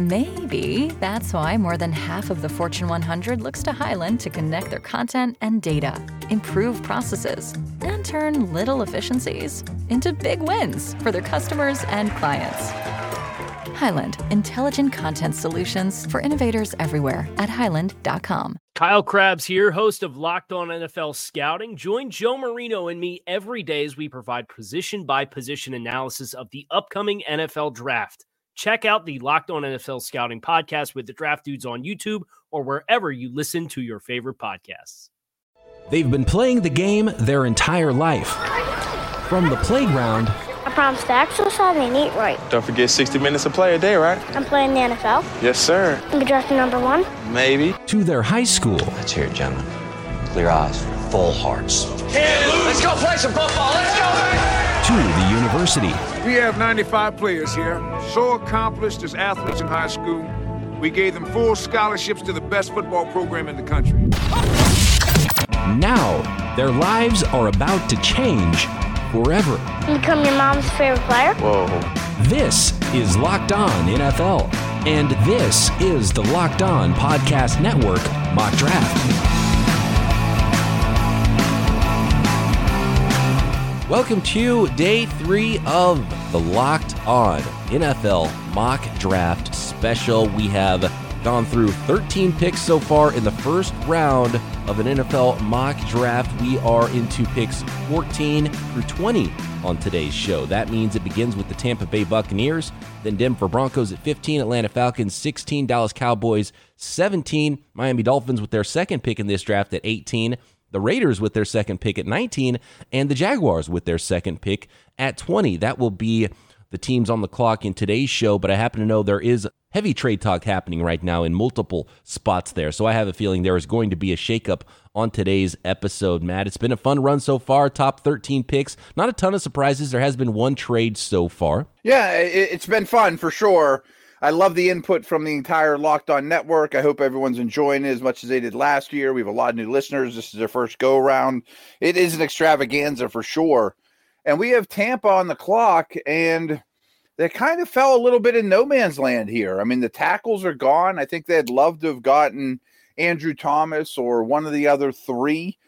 Maybe that's why more than half of the Fortune 100 looks to Hyland to connect their content and data, improve processes, and turn little efficiencies into big wins for their customers and clients. Hyland, intelligent content solutions for innovators everywhere at hyland.com. Kyle Crabbs here, host of Locked On NFL Scouting. Join Joe Marino and me every day as we provide position by position analysis of the upcoming NFL draft. Check out the Locked On NFL Scouting podcast with the draft dudes on YouTube or wherever you listen to your favorite podcasts. They've been playing the game their entire life. From the playground I promise to exercise and eat right. Don't forget 60 minutes of play a day, right? I'm playing the NFL. Yes, sir. I'm drafting number one. Maybe. to their high school. Let's hear it, gentlemen. Clear eyes, full hearts. Let's go play some football. Let's go. to the university. We have 95 players here, so accomplished as athletes in high school. We gave them full scholarships to the best football program in the country. Now, their lives are about to change forever. Become your mom's favorite player. Whoa. This is Locked On NFL, and this is the Locked On Podcast Network Mock Draft. Welcome to day three of the Locked On NFL Mock Draft Special. We have gone through 13 picks so far in the first round of an NFL mock draft. We are into picks 14 through 20 on today's show. That means it begins with the Tampa Bay Buccaneers, then Denver Broncos at 15, Atlanta Falcons 16, Dallas Cowboys 17, Miami Dolphins with their second pick in this draft at 18, the Raiders with their second pick at 19, and the Jaguars with their second pick at 20. That will be the teams on the clock in today's show, but I happen to know there is heavy trade talk happening right now in multiple spots there. So I have a feeling there is going to be a shakeup on today's episode, Matt. It's been a fun run so far, top 13 picks. Not a ton of surprises. There has been one trade so far. Yeah, it, it's been fun for sure. I love the input from the entire Locked On network. I hope everyone's enjoying it as much as they did last year. We have a lot of new listeners. This is their first go around. It is an extravaganza for sure. And we have Tampa on the clock, and they kind of fell a little bit in no man's land here. I mean, the tackles are gone. I think they'd love to have gotten Andrew Thomas or one of the other three.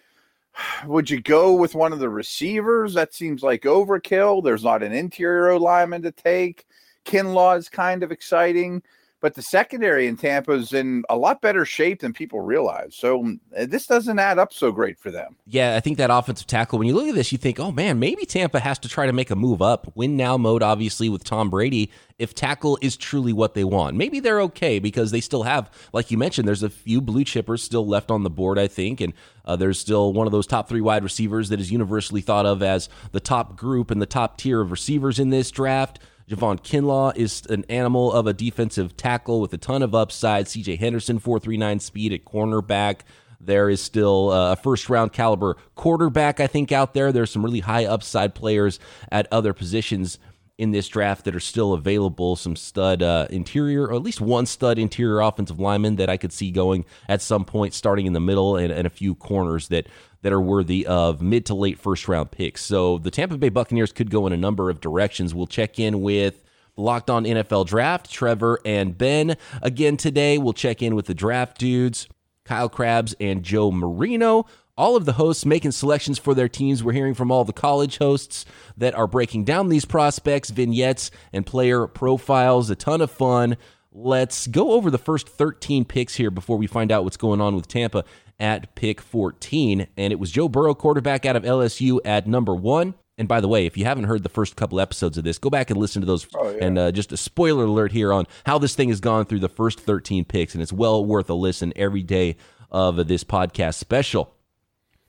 Would you go with one of the receivers? That seems like overkill. There's not an interior lineman to take. Kinlaw is kind of exciting, but the secondary in Tampa is in a lot better shape than people realize. So mm, this doesn't add up so great for them. Yeah, I think that offensive tackle, when you look at this, you think, oh man, maybe Tampa has to try to make a move up. Win now mode, obviously, with Tom Brady, if tackle is truly what they want. Maybe they're okay because they still have, like you mentioned, there's a few blue chippers still left on the board, I think. And uh, there's still one of those top three wide receivers that is universally thought of as the top group and the top tier of receivers in this draft. Javon Kinlaw is an animal of a defensive tackle with a ton of upside. CJ Henderson, 439 speed at cornerback. There is still uh, a first round caliber quarterback, I think, out there. There's some really high upside players at other positions in this draft that are still available. Some stud uh, interior, or at least one stud interior offensive lineman that I could see going at some point, starting in the middle, and, and a few corners that that are worthy of mid to late first round picks. So the Tampa Bay Buccaneers could go in a number of directions. We'll check in with Locked On NFL Draft, Trevor and Ben again today. We'll check in with the draft dudes, Kyle Crabbs and Joe Marino. All of the hosts making selections for their teams. We're hearing from all the college hosts that are breaking down these prospects, vignettes, and player profiles. A ton of fun. Let's go over the first 13 picks here before we find out what's going on with Tampa at pick 14. And it was Joe Burrow, quarterback out of LSU, at number one. And by the way, if you haven't heard the first couple episodes of this, go back and listen to those. Oh, yeah. And uh, just a spoiler alert here on how this thing has gone through the first 13 picks. And it's well worth a listen every day of this podcast special.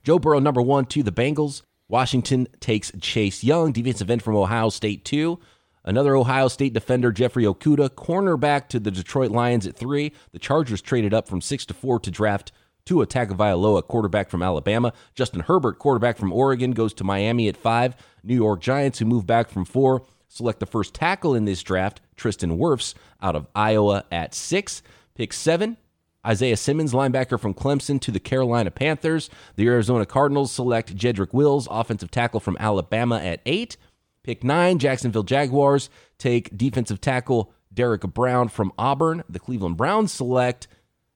Joe Burrow, number one to the Bengals. Washington takes Chase Young, defensive end from Ohio State, two. Another Ohio State defender, Jeffrey Okudah, cornerback to the Detroit Lions at three. The Chargers traded up from six to four to draft Tua Tagovailoa, quarterback from Alabama. Justin Herbert, quarterback from Oregon, goes to Miami at five. New York Giants, who move back from four, select the first tackle in this draft, Tristan Wirfs, out of Iowa at six. Pick seven, Isaiah Simmons, linebacker from Clemson, to the Carolina Panthers. The Arizona Cardinals select Jedrick Wills, offensive tackle from Alabama at eight. Pick nine, Jacksonville Jaguars take defensive tackle Derrick Brown from Auburn. The Cleveland Browns select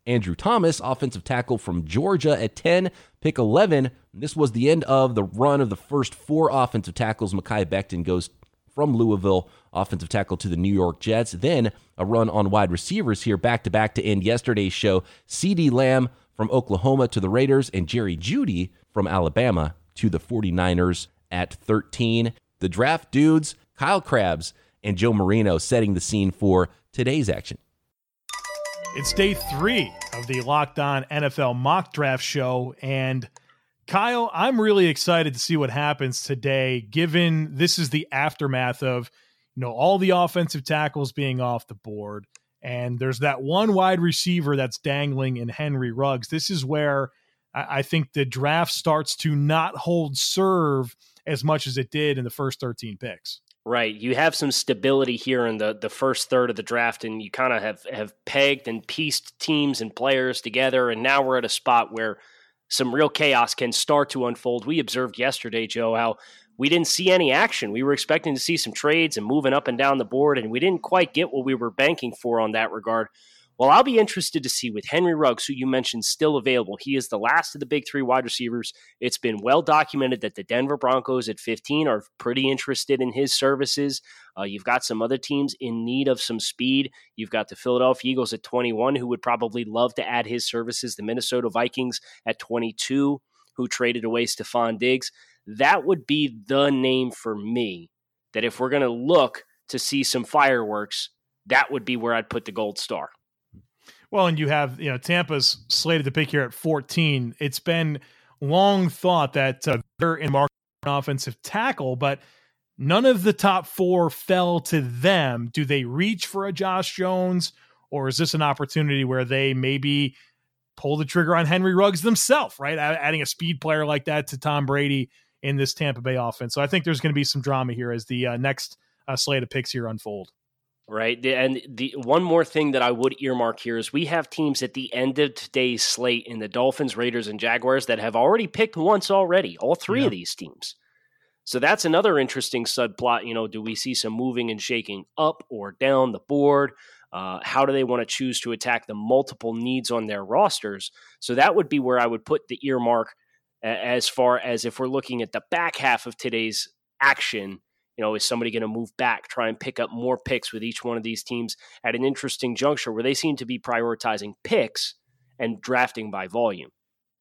Andrew Thomas, offensive tackle from Georgia at 10. Pick 11. This was the end of the run of the first four offensive tackles. Mekhi Becton goes from Louisville, offensive tackle to the New York Jets. Then a run on wide receivers here back to back to end yesterday's show. CeeDee Lamb from Oklahoma to the Raiders, and Jerry Jeudy from Alabama to the 49ers at 13. The draft dudes, Kyle Crabbs and Joe Marino setting the scene for today's action. It's day three of the Locked On NFL mock draft show. And Kyle, I'm really excited to see what happens today, given this is the aftermath of you know all the offensive tackles being off the board. And there's that one wide receiver that's dangling in Henry Ruggs. This is where I think the draft starts to not hold serve as much as it did in the first 13 picks. Right. You have some stability here in the, the first third of the draft, and you kind of have, have pegged and pieced teams and players together. And now we're at a spot where some real chaos can start to unfold. We observed yesterday, Joe, how we didn't see any action. We were expecting to see some trades and moving up and down the board, and we didn't quite get what we were banking for on that regard. Well, I'll be interested to see with Henry Ruggs, who you mentioned still available. He is the last of the big three wide receivers. It's been well documented that the Denver Broncos at 15 are pretty interested in his services. Uh, you've got some other teams in need of some speed. You've got the Philadelphia Eagles at 21, who would probably love to add his services. The Minnesota Vikings at 22, who traded away Stefon Diggs. That would be the name for me. That if we're going to look to see some fireworks, that would be where I'd put the gold star. Well, and you have, you know, Tampa's slated to pick here at 14. It's been long thought that uh, they're in market offensive tackle, but none of the top four fell to them. Do they reach for a Josh Jones, or is this an opportunity where they maybe pull the trigger on Henry Ruggs themselves, right? Adding a speed player like that to Tom Brady in this Tampa Bay offense. So I think there's going to be some drama here as the uh, next uh, slate of picks here unfold right? And the one more thing that I would earmark here is we have teams at the end of today's slate in the Dolphins, Raiders, and Jaguars that have already picked once already, all three yeah. of these teams. So that's another interesting subplot. You know, do we see some moving and shaking up or down the board? Uh, how do they want to choose to attack the multiple needs on their rosters? So that would be where I would put the earmark as far as if we're looking at the back half of today's action you know, is somebody going to move back, try and pick up more picks with each one of these teams at an interesting juncture where they seem to be prioritizing picks and drafting by volume.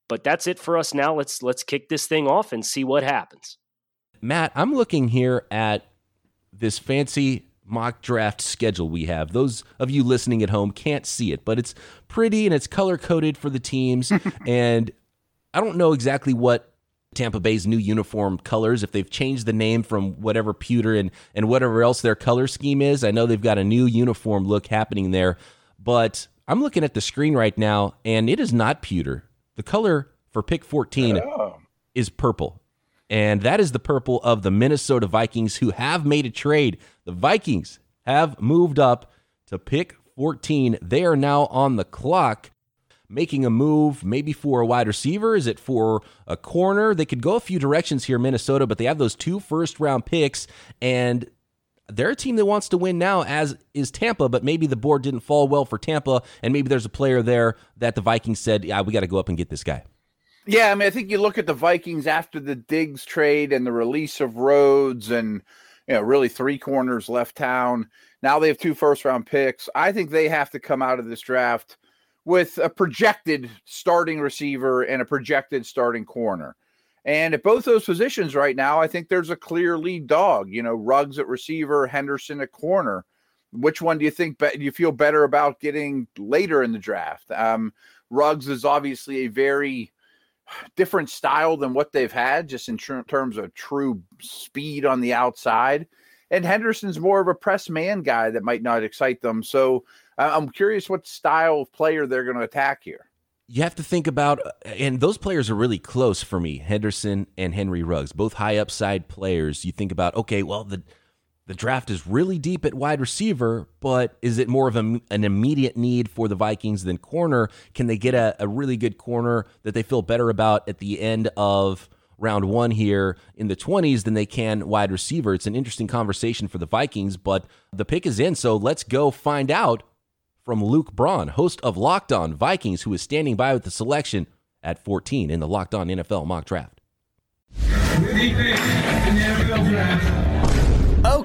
But that's it for us now. Let's let's kick this thing off and see what happens. Matt, I'm looking here at this fancy mock draft schedule we have. Those of you listening at home can't see it, but it's pretty and it's color coded for the teams. and I don't know exactly what Tampa Bay's new uniform colors, if they've changed the name from whatever pewter and, and whatever else their color scheme is. I know they've got a new uniform look happening there, but I'm looking at the screen right now and it is not pewter. The color for pick 14 oh. is purple. And that is the purple of the Minnesota Vikings who have made a trade. The Vikings have moved up to pick 14. They are now on the clock making a move, maybe for a wide receiver? Is it for a corner? They could go a few directions here, Minnesota, but they have those two first round picks, and they're a team that wants to win now, as is Tampa, but maybe the board didn't fall well for Tampa, and maybe there's a player there that the Vikings said, yeah, we got to go up and get this guy. Yeah, I mean, I think you look at the Vikings after the Diggs trade and the release of Rhodes and, you know, really three corners left town. Now they have two first round picks. I think they have to come out of this draft with a projected starting receiver and a projected starting corner. And at both those positions right now, I think there's a clear lead dog. You know, Ruggs at receiver, Henderson at corner. Which one do you think be- you feel better about getting later in the draft? Um, Ruggs is obviously a very different style than what they've had, just in tr- terms of true speed on the outside. And Henderson's more of a press man guy that might not excite them. So uh, I'm curious what style of player they're going to attack here. you have to think about, uh, and those players are really close for me Henderson and Henry Ruggs, both high upside players. You think about, okay, well, the the draft is really deep at wide receiver, but is it more of a, an immediate need for the Vikings than corner? Can they get a, a really good corner that they feel better about at the end of round one here in the 20s than they can wide receiver? It's an interesting conversation for the Vikings, but the pick is in. So let's go find out from Luke Braun, host of Locked On Vikings, who is standing by with the selection at 14 in the Locked On NFL mock draft.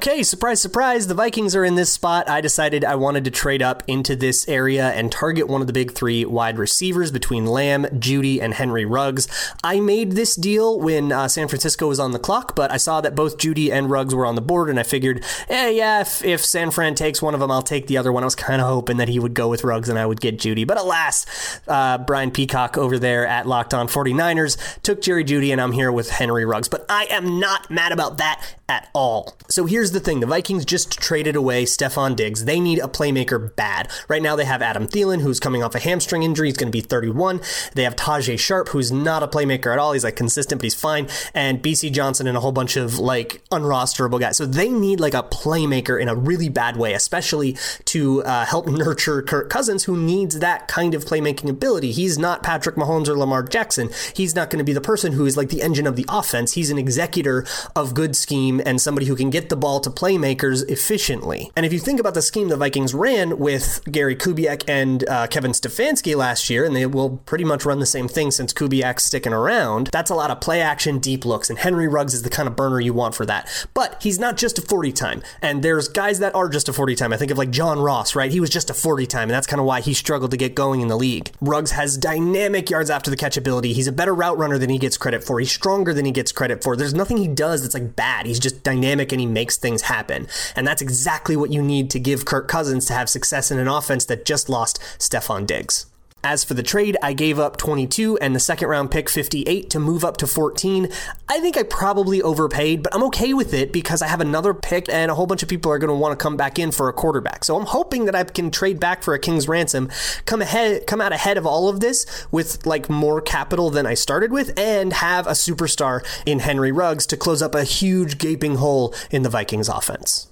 Okay, surprise, surprise. The Vikings are in this spot. I decided I wanted to trade up into this area and target one of the big three wide receivers between Lamb, Jeudy, and Henry Ruggs. I made this deal when uh, San Francisco was on the clock, but I saw that both Jeudy and Ruggs were on the board, and I figured, eh, yeah, if, if San Fran takes one of them, I'll take the other one. I was kind of hoping that he would go with Ruggs and I would get Jeudy, But alas, uh, Brian Peacock over there at Locked On 49ers took Jerry Jeudy, and I'm here with Henry Ruggs. But I am not mad about that at all. So here's the thing the Vikings just traded away Stefon Diggs. They need a playmaker bad. Right now, they have Adam Thielen, who's coming off a hamstring injury. He's going to be 31. They have Tajae Sharpe, who's not a playmaker at all. He's like consistent, but he's fine. And Bisi Johnson and a whole bunch of like unrosterable guys. So they need like a playmaker in a really bad way, especially to uh, help nurture Kirk Cousins, who needs that kind of playmaking ability. He's not Patrick Mahomes or Lamar Jackson. He's not going to be the person who is like the engine of the offense. He's an executor of good scheme and somebody who can get the ball to playmakers efficiently. And if you think about the scheme the Vikings ran with Gary Kubiak and uh, Kevin Stefanski last year, and they will pretty much run the same thing since Kubiak's sticking around, that's a lot of play action, deep looks, and Henry Ruggs is the kind of burner you want for that. But he's not just a 40 time, and there's guys that are just a 40 time. I think of like John Ross, right? He was just a 40 time, and that's kind of why he struggled to get going in the league. Ruggs has dynamic yards after the catch ability. He's a better route runner than he gets credit for. He's stronger than he gets credit for. There's nothing he does that's like bad. He's just dynamic and he makes things happen. And that's exactly what you need to give Kirk Cousins to have success in an offense that just lost Stefon Diggs. As for the trade, I gave up 22 and the second round pick 58 to move up to 14. I think I probably overpaid, but I'm okay with it because I have another pick and a whole bunch of people are going to want to come back in for a quarterback. So I'm hoping that I can trade back for a king's ransom, come ahead come out ahead of all of this with like more capital than I started with and have a superstar in Henry Ruggs to close up a huge gaping hole in the Vikings offense.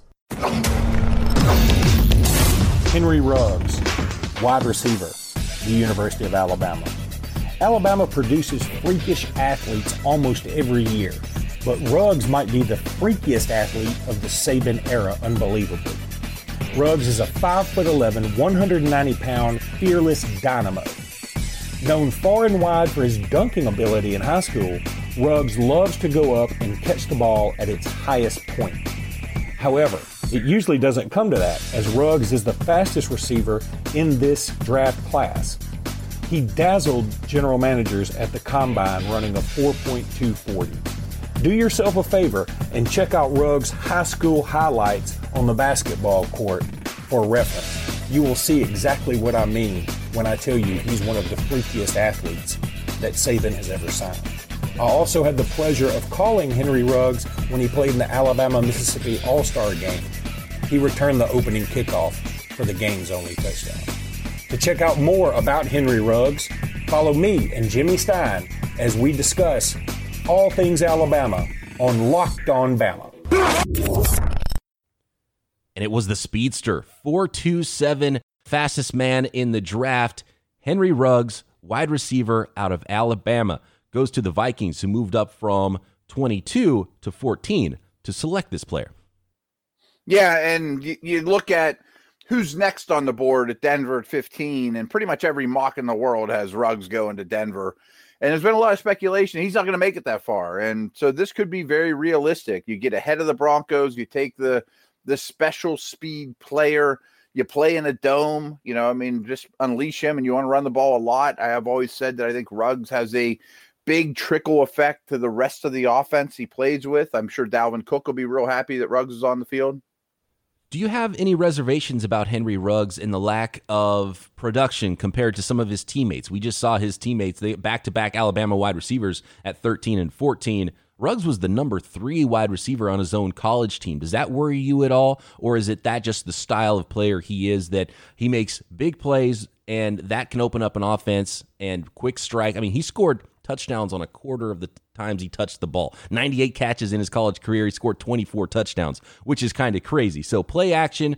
Henry Ruggs, wide receiver the University of Alabama. Alabama produces freakish athletes almost every year, but Ruggs might be the freakiest athlete of the Saban era, unbelievably. Ruggs is a 5'11, 190 pound, fearless dynamo. Known far and wide for his dunking ability in high school, Ruggs loves to go up and catch the ball at its highest point. However, it usually doesn't come to that, as Ruggs is the fastest receiver in this draft class. He dazzled general managers at the combine running a 4.240. Do yourself a favor and check out Ruggs' high school highlights on the basketball court for reference. You will see exactly what I mean when I tell you he's one of the freakiest athletes that Saban has ever signed. I also had the pleasure of calling Henry Ruggs when he played in the Alabama Mississippi All Star game he returned the opening kickoff for the game's only touchdown. To check out more about Henry Ruggs, follow me and Jimmy Stein as we discuss all things Alabama on Locked On Bama. And it was the speedster, 427, fastest man in the draft. Henry Ruggs, wide receiver out of Alabama, goes to the Vikings, who moved up from 22 to 14 to select this player. Yeah, and you, look at who's next on the board at Denver at 15, and pretty much every mock in the world has Ruggs going to Denver. And there's been a lot of speculation he's not going to make it that far, and so this could be very realistic. You get ahead of the Broncos, you take the the special speed player, you play in a dome. You know, I mean, just unleash him, and you want to run the ball a lot. I have always said that I think Ruggs has a big trickle effect to the rest of the offense he plays with. I'm sure Dalvin Cook will be real happy that Ruggs is on the field. Do you have any reservations about Henry Ruggs and the lack of production compared to some of his teammates? We just saw his teammates, they back to back Alabama wide receivers at 13 and 14. Ruggs was the number three wide receiver on his own college team. Does that worry you at all? Or is it that just the style of player he is that he makes big plays and that can open up an offense and quick strike. I mean, he scored touchdowns on a quarter of the times he touched the ball. 98 catches in his college career. He scored 24 touchdowns, which is kind of crazy. So, play action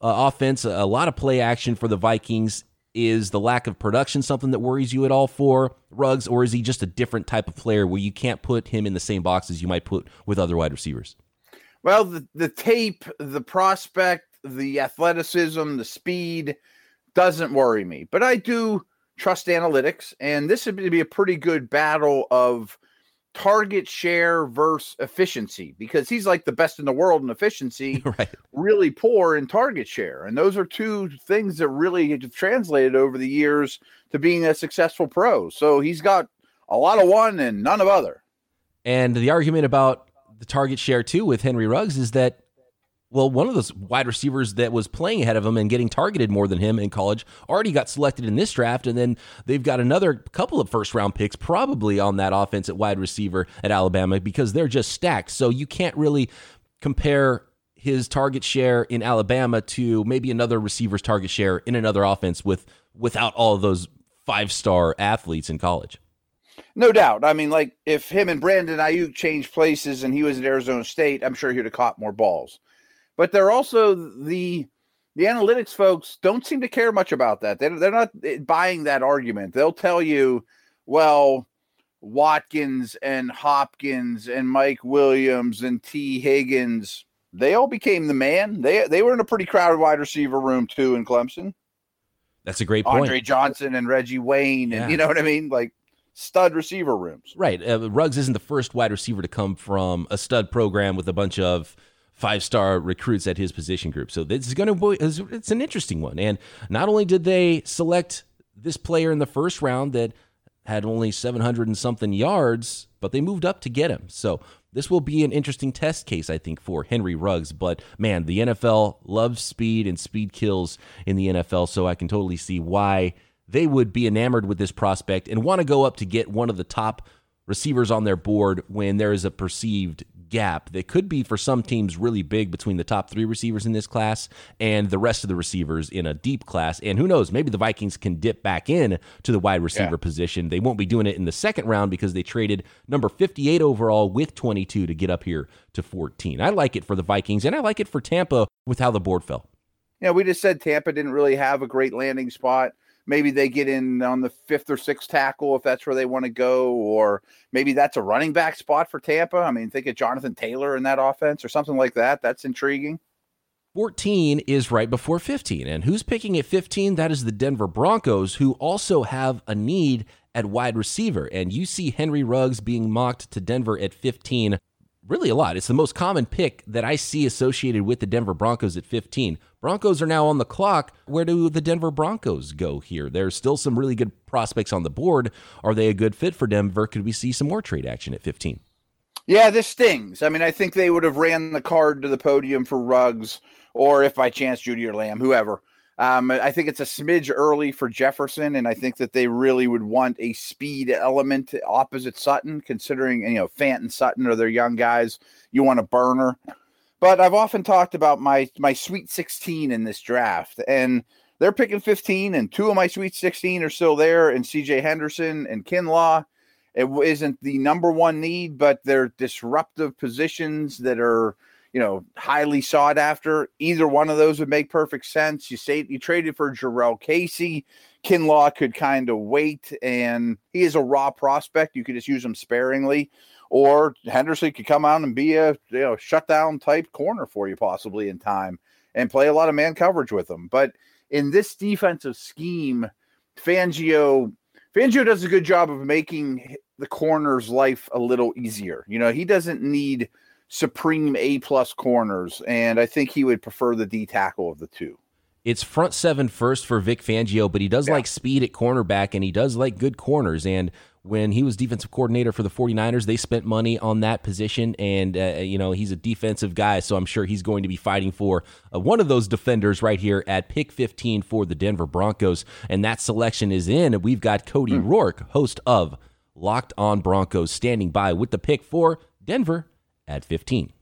uh, offense, a lot of play action for the Vikings. Is the lack of production something that worries you at all for Ruggs, or is he just a different type of player where you can't put him in the same box as you might put with other wide receivers? Well, the, the tape, the prospect, the athleticism, the speed doesn't worry me, but I do trust analytics, and this would be a pretty good battle of target share versus efficiency because he's like the best in the world in efficiency, right. really poor in target share. And those are two things that really have translated over the years to being a successful pro. So he's got a lot of one and none of other. And the argument about the target share too with Henry Ruggs is that well, one of those wide receivers that was playing ahead of him and getting targeted more than him in college already got selected in this draft. And then they've got another couple of first round picks probably on that offense at wide receiver at Alabama because they're just stacked. So you can't really compare his target share in Alabama to maybe another receiver's target share in another offense with without all of those five star athletes in college. No doubt. I mean, like if him and Brandon Aiyuk changed places and he was at Arizona State, I'm sure he'd have caught more balls but they're also the the analytics folks don't seem to care much about that. They're, they're not eh, buying that argument. They'll tell you, well, Watkins and Hopkins and Mike Williams and Tee Higgins, they all became the man. They they were in a pretty crowded wide receiver room too in Clemson. That's a great point. Andre Johnson and Reggie Wayne, and yeah. you know what I mean, like stud receiver rooms. Right. Uh, Ruggs isn't the first wide receiver to come from a stud program with a bunch of five star recruits at his position group. So this is going to it's an interesting one. And not only did they select this player in the first round that had only 700 and something yards, but they moved up to get him. So this will be an interesting test case, I think, for Henry Ruggs. But man, the NFL loves speed and speed kills in the NFL. So I can totally see why they would be enamored with this prospect and want to go up to get one of the top receivers on their board when there is a perceived gap that could be for some teams really big between the top three receivers in this class and the rest of the receivers in a deep class. And who knows, maybe the Vikings can dip back in to the wide receiver yeah. position. They won't be doing it in the second round because they traded number 58 overall with 22 to get up here to 14. I like it for the Vikings and I like it for Tampa with how the board fell. Yeah, we just said Tampa didn't really have a great landing spot maybe they get in on the fifth or sixth tackle if that's where they want to go, or maybe that's a running back spot for Tampa. I mean, think of Jonathan Taylor in that offense or something like that. That's intriguing. 14 is right before 15. And who's picking at 15? That is the Denver Broncos, who also have a need at wide receiver. And you see Henry Ruggs being mocked to Denver at 15 really a lot. It's the most common pick that I see associated with the Denver Broncos at 15. Broncos are now on the clock. Where do the Denver Broncos go here? There's still some really good prospects on the board. Are they a good fit for Denver? Could we see some more trade action at 15? Yeah, this stings. I mean, I think they would have ran the card to the podium for Ruggs, or if by chance Jeudy or Lamb, whoever. Um, I think it's a smidge early for Jefferson, and I think that they really would want a speed element opposite Sutton, considering you know Fant and Sutton are their young guys. You want a burner, but I've often talked about my my Sweet 16 in this draft, and they're picking 15, and two of my Sweet 16 are still there, and C.J. Henderson and Kinlaw. It isn't the number one need, but they're disruptive positions that are you know, highly sought after. Either one of those would make perfect sense. You say you traded for Jurrell Casey. Kinlaw could kind of wait, and he is a raw prospect. You could just use him sparingly. Or Henderson could come out and be a you know shutdown type corner for you possibly in time and play a lot of man coverage with them. But in this defensive scheme, Fangio Fangio does a good job of making the corner's life a little easier. You know, he doesn't need supreme A plus corners, and I think he would prefer the D tackle of the two. It's front seven first for Vic Fangio, but he does yeah. like speed at cornerback and he does like good corners. And when he was defensive coordinator for the 49ers, they spent money on that position. And, uh, you know, he's a defensive guy, so I'm sure he's going to be fighting for uh, one of those defenders right here at pick 15 for the Denver Broncos. And that selection is in. We've got Cody mm. Roark, host of Locked on Broncos, standing by with the pick for Denver at 15.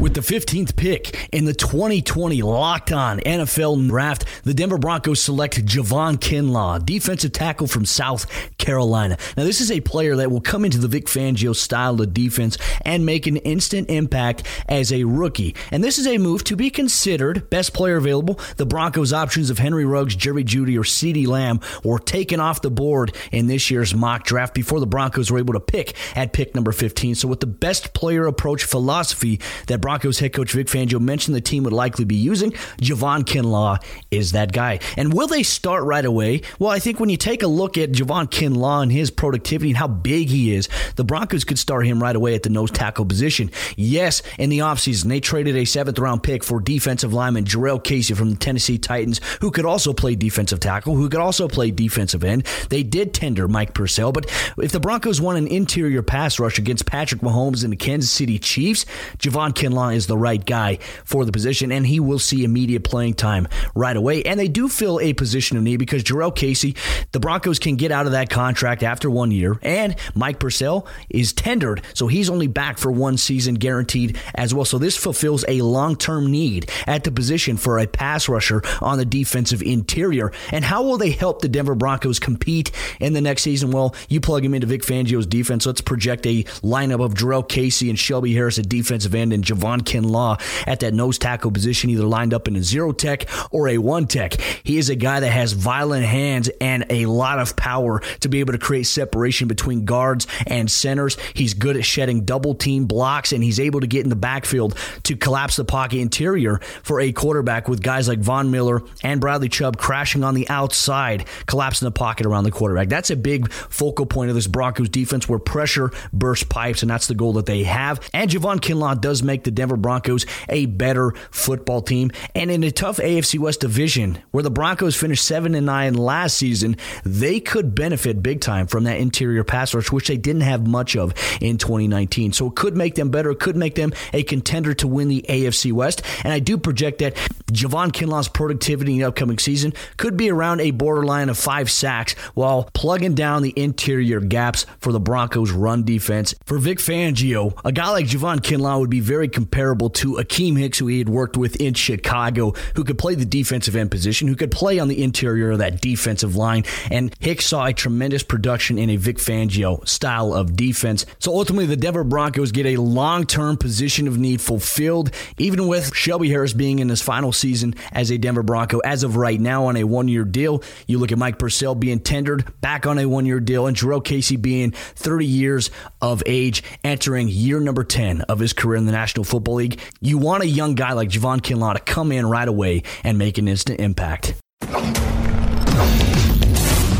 With the 15th pick in the 2020 Locked On NFL Draft, the Denver Broncos select Javon Kinlaw, defensive tackle from South Carolina. Now, this is a player that will come into the Vic Fangio style of defense and make an instant impact as a rookie. And this is a move to be considered best player available. The Broncos' options of Henry Ruggs, Jerry Jeudy, or CeeDee Lamb were taken off the board in this year's mock draft before the Broncos were able to pick at pick number 15. So, with the best player approach philosophy that Broncos head coach Vic Fangio mentioned the team would likely be using, Javon Kinlaw is that guy. And will they start right away? Well, I think when you take a look at Javon Kinlaw and his productivity and how big he is, the Broncos could start him right away at the nose tackle position. Yes, in the offseason, they traded a seventh round pick for defensive lineman Jurrell Casey from the Tennessee Titans, who could also play defensive tackle, who could also play defensive end. They did tender Mike Purcell, but if the Broncos want an interior pass rush against Patrick Mahomes and the Kansas City Chiefs, Javon Kinlaw is the right guy for the position, and he will see immediate playing time right away. And they do fill a position of need because Jurrell Casey, the Broncos can get out of that contract after one year, and Mike Purcell is tendered, so he's only back for one season guaranteed as well. So this fulfills a long term need at the position for a pass rusher on the defensive interior. And how will they help the Denver Broncos compete in the next season? Well, you plug him into Vic Fangio's defense. Let's project a lineup of Jurrell Casey and Shelby Harris at defensive end and Javon Kinlaw at that nose tackle position, either lined up in a zero tech or a one tech. He is a guy that has violent hands and a lot of power to be able to create separation between guards and centers. He's good at shedding double team blocks and he's able to get in the backfield to collapse the pocket interior for a quarterback with guys like Von Miller and Bradley Chubb crashing on the outside, collapsing the pocket around the quarterback. That's a big focal point of this Broncos defense where pressure bursts pipes, and that's the goal that they have. And Javon Kinlaw does make the Denver Broncos a better football team. And in a tough AFC West division where the Broncos finished 7 and 9 last season, they could benefit big time from that interior pass rush, which they didn't have much of in 2019. So it could make them better. It could make them a contender to win the AFC West. And I do project that Javon Kinlaw's productivity in the upcoming season could be around a borderline of five sacks while plugging down the interior gaps for the Broncos' run defense. For Vic Fangio, a guy like Javon Kinlaw would be very comparable to Akiem Hicks, who he had worked with in Chicago, who could play the defensive end position, who could play on the interior of that defensive line. And Hicks saw a tremendous production in a Vic Fangio style of defense. So ultimately, the Denver Broncos get a long term position of need fulfilled, even with Shelby Harris being in his final season as a Denver Bronco as of right now on a one year deal. You look at Mike Purcell being tendered back on a one year deal, and Jurrell Casey being 30 years of age, entering year number 10 of his career in the National Football League. You want a young guy like Javon Kinlaw to come in right away and make an instant impact.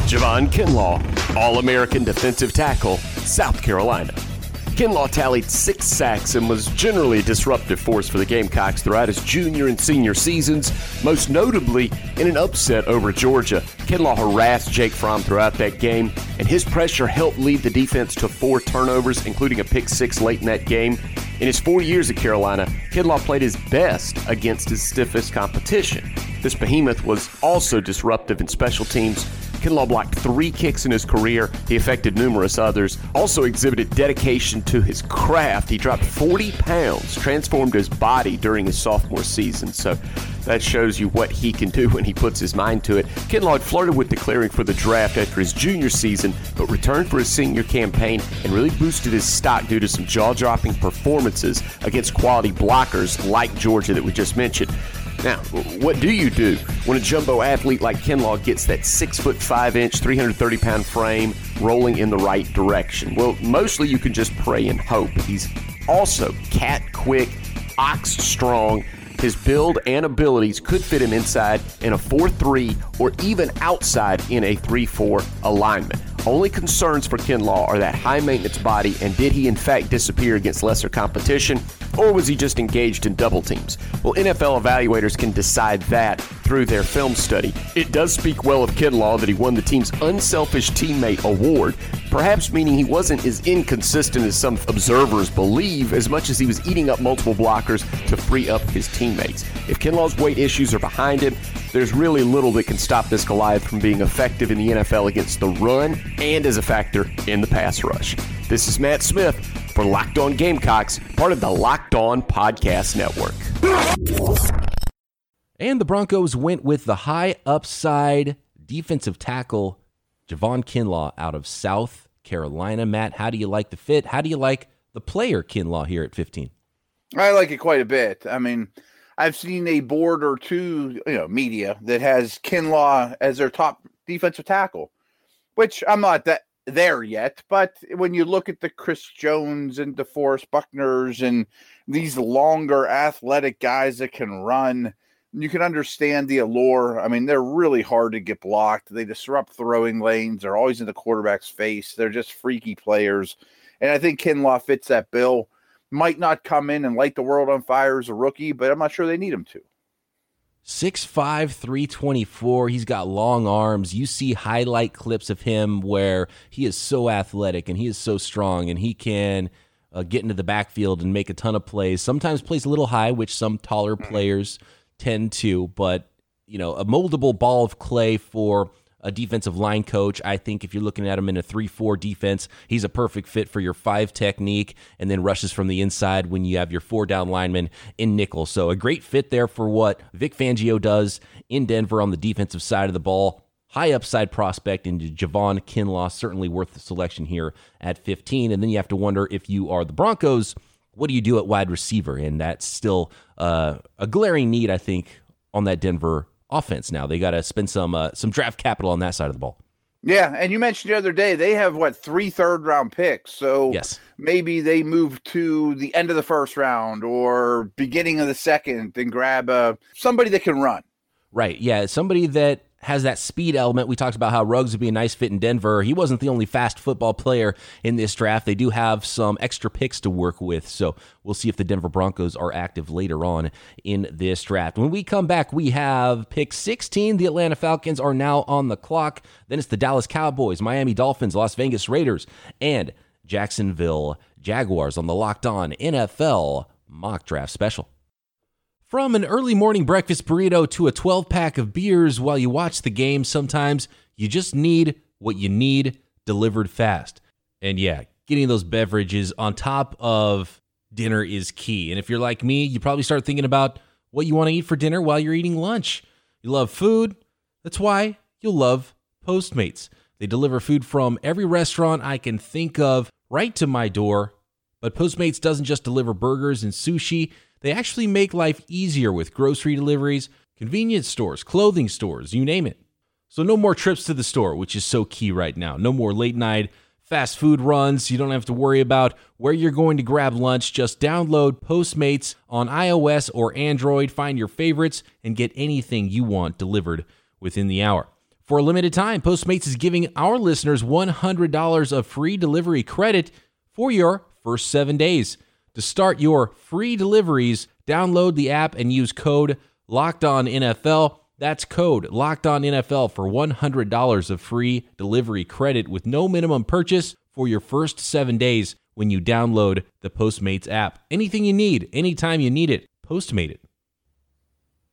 Javon Kinlaw, All American defensive tackle, South Carolina. Kinlaw tallied six sacks and was generally a disruptive force for the Gamecocks throughout his junior and senior seasons, most notably in an upset over Georgia. Kinlaw harassed Jake Fromm throughout that game, and his pressure helped lead the defense to four turnovers, including a pick six late in that game. In his four years at Carolina, Kinlaw played his best against his stiffest competition. This behemoth was also disruptive in special teams, Kinlaw blocked three kicks in his career. He affected numerous others. Also exhibited dedication to his craft. He dropped 40 pounds, transformed his body during his sophomore season. So that shows you what he can do when he puts his mind to it. Kinlaw had flirted with declaring for the draft after his junior season, but returned for his senior campaign and really boosted his stock due to some jaw dropping performances against quality blockers like Georgia that we just mentioned. Now, what do you do when a jumbo athlete like Kinlaw gets that six foot five inch, 330 pound frame rolling in the right direction? Well, mostly you can just pray and hope. He's also cat quick, ox strong. His build and abilities could fit him inside in a 4 3 or even outside in a 3 4 alignment. Only concerns for Kinlaw are that high maintenance body and did he in fact disappear against lesser competition or was he just engaged in double teams? Well, NFL evaluators can decide that through their film study. It does speak well of Kinlaw that he won the team's Unselfish Teammate Award, perhaps meaning he wasn't as inconsistent as some observers believe, as much as he was eating up multiple blockers to free up his teammates. If Kinlaw's weight issues are behind him, there's really little that can stop this Goliath from being effective in the NFL against the run and as a factor in the pass rush. This is Matt Smith for Locked On Gamecocks, part of the Locked On Podcast Network. And the Broncos went with the high upside defensive tackle, Javon Kinlaw out of South Carolina. Matt, how do you like the fit? How do you like the player Kinlaw here at 15? I like it quite a bit. I mean, I've seen a board or two, you know, media that has Kinlaw as their top defensive tackle, which I'm not that there yet. But when you look at the Chris Jones and DeForest Buckners and these longer athletic guys that can run, you can understand the allure. I mean, they're really hard to get blocked. They disrupt throwing lanes. They're always in the quarterback's face. They're just freaky players. And I think Kinlaw fits that bill. Might not come in and light the world on fire as a rookie, but I'm not sure they need him to. 6'5, 324. He's got long arms. You see highlight clips of him where he is so athletic and he is so strong and he can uh, get into the backfield and make a ton of plays. Sometimes plays a little high, which some taller mm-hmm. players tend to, but you know, a moldable ball of clay for a defensive line coach. I think if you're looking at him in a 3 4 defense, he's a perfect fit for your five technique and then rushes from the inside when you have your four down lineman in nickel. So a great fit there for what Vic Fangio does in Denver on the defensive side of the ball. High upside prospect into Javon Kinlaw, certainly worth the selection here at 15. And then you have to wonder if you are the Broncos, what do you do at wide receiver? And that's still uh, a glaring need, I think, on that Denver offense now. They got to spend some uh, some draft capital on that side of the ball. Yeah, and you mentioned the other day they have what three third round picks. So yes. maybe they move to the end of the first round or beginning of the second and grab uh, somebody that can run. Right. Yeah, somebody that has that speed element. We talked about how Ruggs would be a nice fit in Denver. He wasn't the only fast football player in this draft. They do have some extra picks to work with. So we'll see if the Denver Broncos are active later on in this draft. When we come back, we have pick 16. The Atlanta Falcons are now on the clock. Then it's the Dallas Cowboys, Miami Dolphins, Las Vegas Raiders, and Jacksonville Jaguars on the Locked On NFL mock draft special. From an early morning breakfast burrito to a 12 pack of beers while you watch the game, sometimes you just need what you need delivered fast. And yeah, getting those beverages on top of dinner is key. And if you're like me, you probably start thinking about what you want to eat for dinner while you're eating lunch. You love food. That's why you'll love Postmates. They deliver food from every restaurant I can think of right to my door. But Postmates doesn't just deliver burgers and sushi. They actually make life easier with grocery deliveries, convenience stores, clothing stores, you name it. So, no more trips to the store, which is so key right now. No more late night fast food runs. You don't have to worry about where you're going to grab lunch. Just download Postmates on iOS or Android, find your favorites, and get anything you want delivered within the hour. For a limited time, Postmates is giving our listeners $100 of free delivery credit for your first seven days. To start your free deliveries, download the app and use code Locked On NFL. That's code Locked On NFL for $100 of free delivery credit with no minimum purchase for your first seven days when you download the Postmates app. Anything you need, anytime you need it, Postmate it.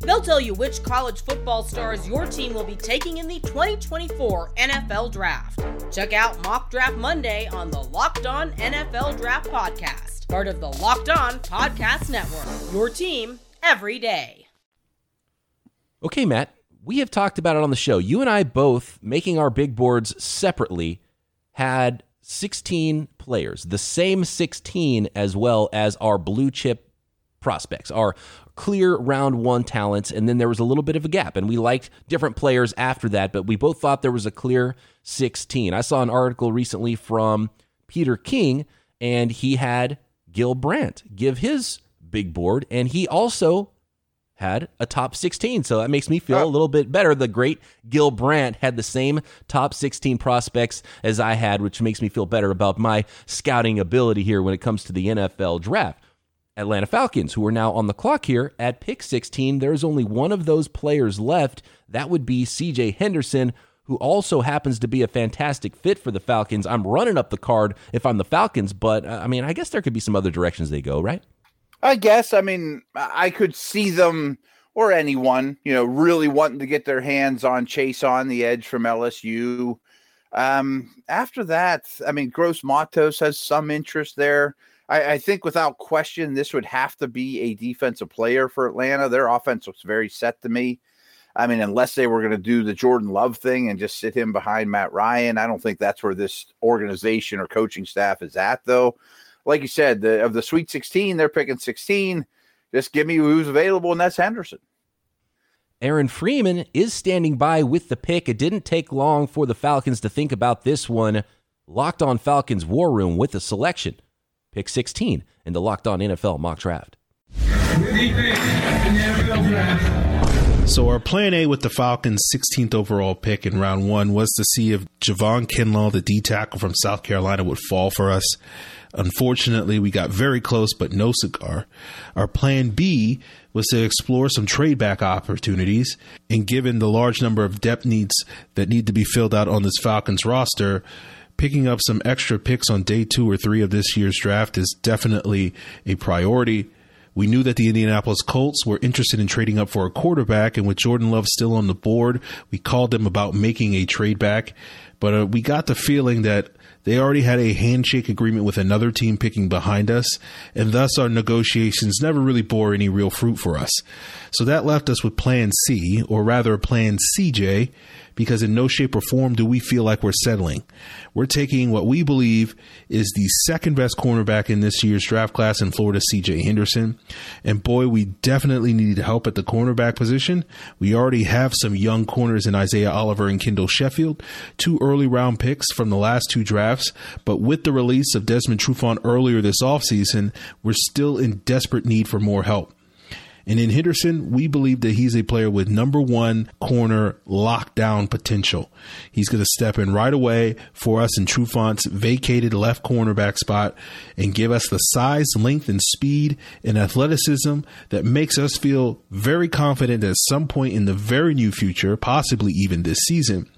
They'll tell you which college football stars your team will be taking in the 2024 NFL Draft. Check out Mock Draft Monday on the Locked On NFL Draft Podcast part of the Locked On Podcast Network. Your team every day. Okay, Matt, we have talked about it on the show. You and I both, making our big boards separately, had 16 players, the same 16 as well as our blue chip prospects, our clear round one talents. And then there was a little bit of a gap, and we liked different players after that, but we both thought there was a clear 16. I saw an article recently from Peter King, and he had Gil Brandt give his big board, and he also had a top 16. So that makes me feel a oh. little bit better. The great Gil Brandt had the same top 16 prospects as I had, which makes me feel better about my scouting ability here when it comes to the NFL draft. Atlanta Falcons, who are now on the clock here at pick 16, there's only one of those players left. That would be CJ Henderson, who also happens to be a fantastic fit for the Falcons. I'm running up the card if I'm the Falcons, but uh, I mean, I guess there could be some other directions they go, right? I guess. I mean, I could see them or anyone, you know, really wanting to get their hands on Chaisson the edge from LSU. Um, after that, I mean, Gross Matos has some interest there. I, I, think without question, this would have to be a defensive player for Atlanta. Their offense looks very set to me. I mean, unless they were going to do the Jordan Love thing and just sit him behind Matt Ryan, I don't think that's where this organization or coaching staff is at, though. Like you said, the, of the Sweet 16, they're picking 16. Just give me who's available, and that's Henderson. Aaron Freeman is standing by with the pick. It didn't take long for the Falcons to think about this one. Locked on Falcons War Room with the selection. Pick 16 in the Locked on NFL mock draft. So our plan A with the Falcons' 16th overall pick in round one was to see if Javon Kinlaw, the D tackle from South Carolina, would fall for us. Unfortunately, we got very close, but no cigar. Our plan B was to explore some trade back opportunities, and given the large number of depth needs that need to be filled out on this Falcons roster, picking up some extra picks on day two or three of this year's draft is definitely a priority. We knew that the Indianapolis Colts were interested in trading up for a quarterback, and with Jordan Love still on the board, we called them about making a trade back. But uh, we got the feeling that they already had a handshake agreement with another team picking behind us, and thus our negotiations never really bore any real fruit for us. So that left us with Plan C, or rather Plan CJ, because in no shape or form do we feel like we're settling. We're taking what we believe is the second best cornerback in this year's draft class in Florida, CJ Henderson. And boy, we definitely needed help at the cornerback position. We already have some young corners in Isaiah Oliver and Kendall Sheffield, two early round picks from the last two drafts. But with the release of Desmond Trufant earlier this offseason, we're still in desperate need for more help. And in Henderson, we believe that he's a player with number one corner lockdown potential. He's going to step in right away for us in Trufant's vacated left cornerback spot and give us the size, length, and speed and athleticism that makes us feel very confident that at some point in the very near future, possibly even this season,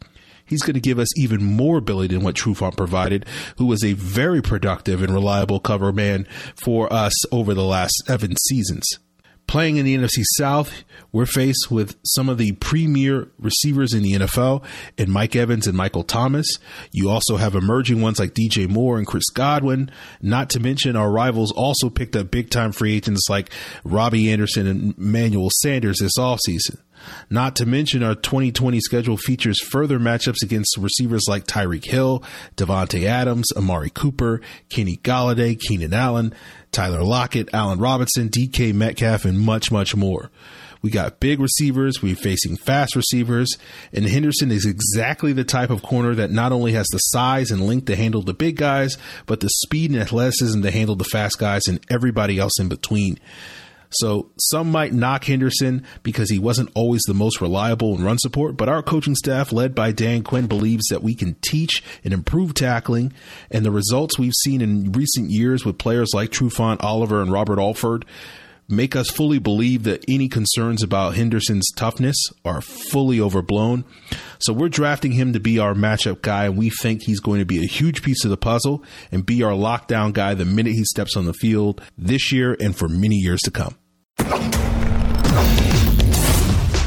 he's going to give us even more ability than what Trufant provided, who was a very productive and reliable cover man for us over the last seven seasons. Playing in the NFC South, we're faced with some of the premier receivers in the NFL and Mike Evans and Michael Thomas. You also have emerging ones like DJ Moore and Chris Godwin. Not to mention our rivals also picked up big time free agents like Robbie Anderson and Manuel Sanders this offseason. Not to mention our 2020 schedule features further matchups against receivers like Tyreek Hill, Davante Adams, Amari Cooper, Kenny Golladay, Keenan Allen, Tyler Lockett, Allen Robinson, DK Metcalf, and much, much more. We got big receivers. We're facing fast receivers. And Henderson is exactly the type of corner that not only has the size and length to handle the big guys, but the speed and athleticism to handle the fast guys and everybody else in between. So some might knock Henderson because he wasn't always the most reliable in run support, but our coaching staff, led by Dan Quinn, believes that we can teach and improve tackling. And the results we've seen in recent years with players like Trufant, Oliver, and Robert Alford make us fully believe that any concerns about Henderson's toughness are fully overblown. So we're drafting him to be our matchup guy, and we think he's going to be a huge piece of the puzzle and be our lockdown guy the minute he steps on the field this year and for many years to come.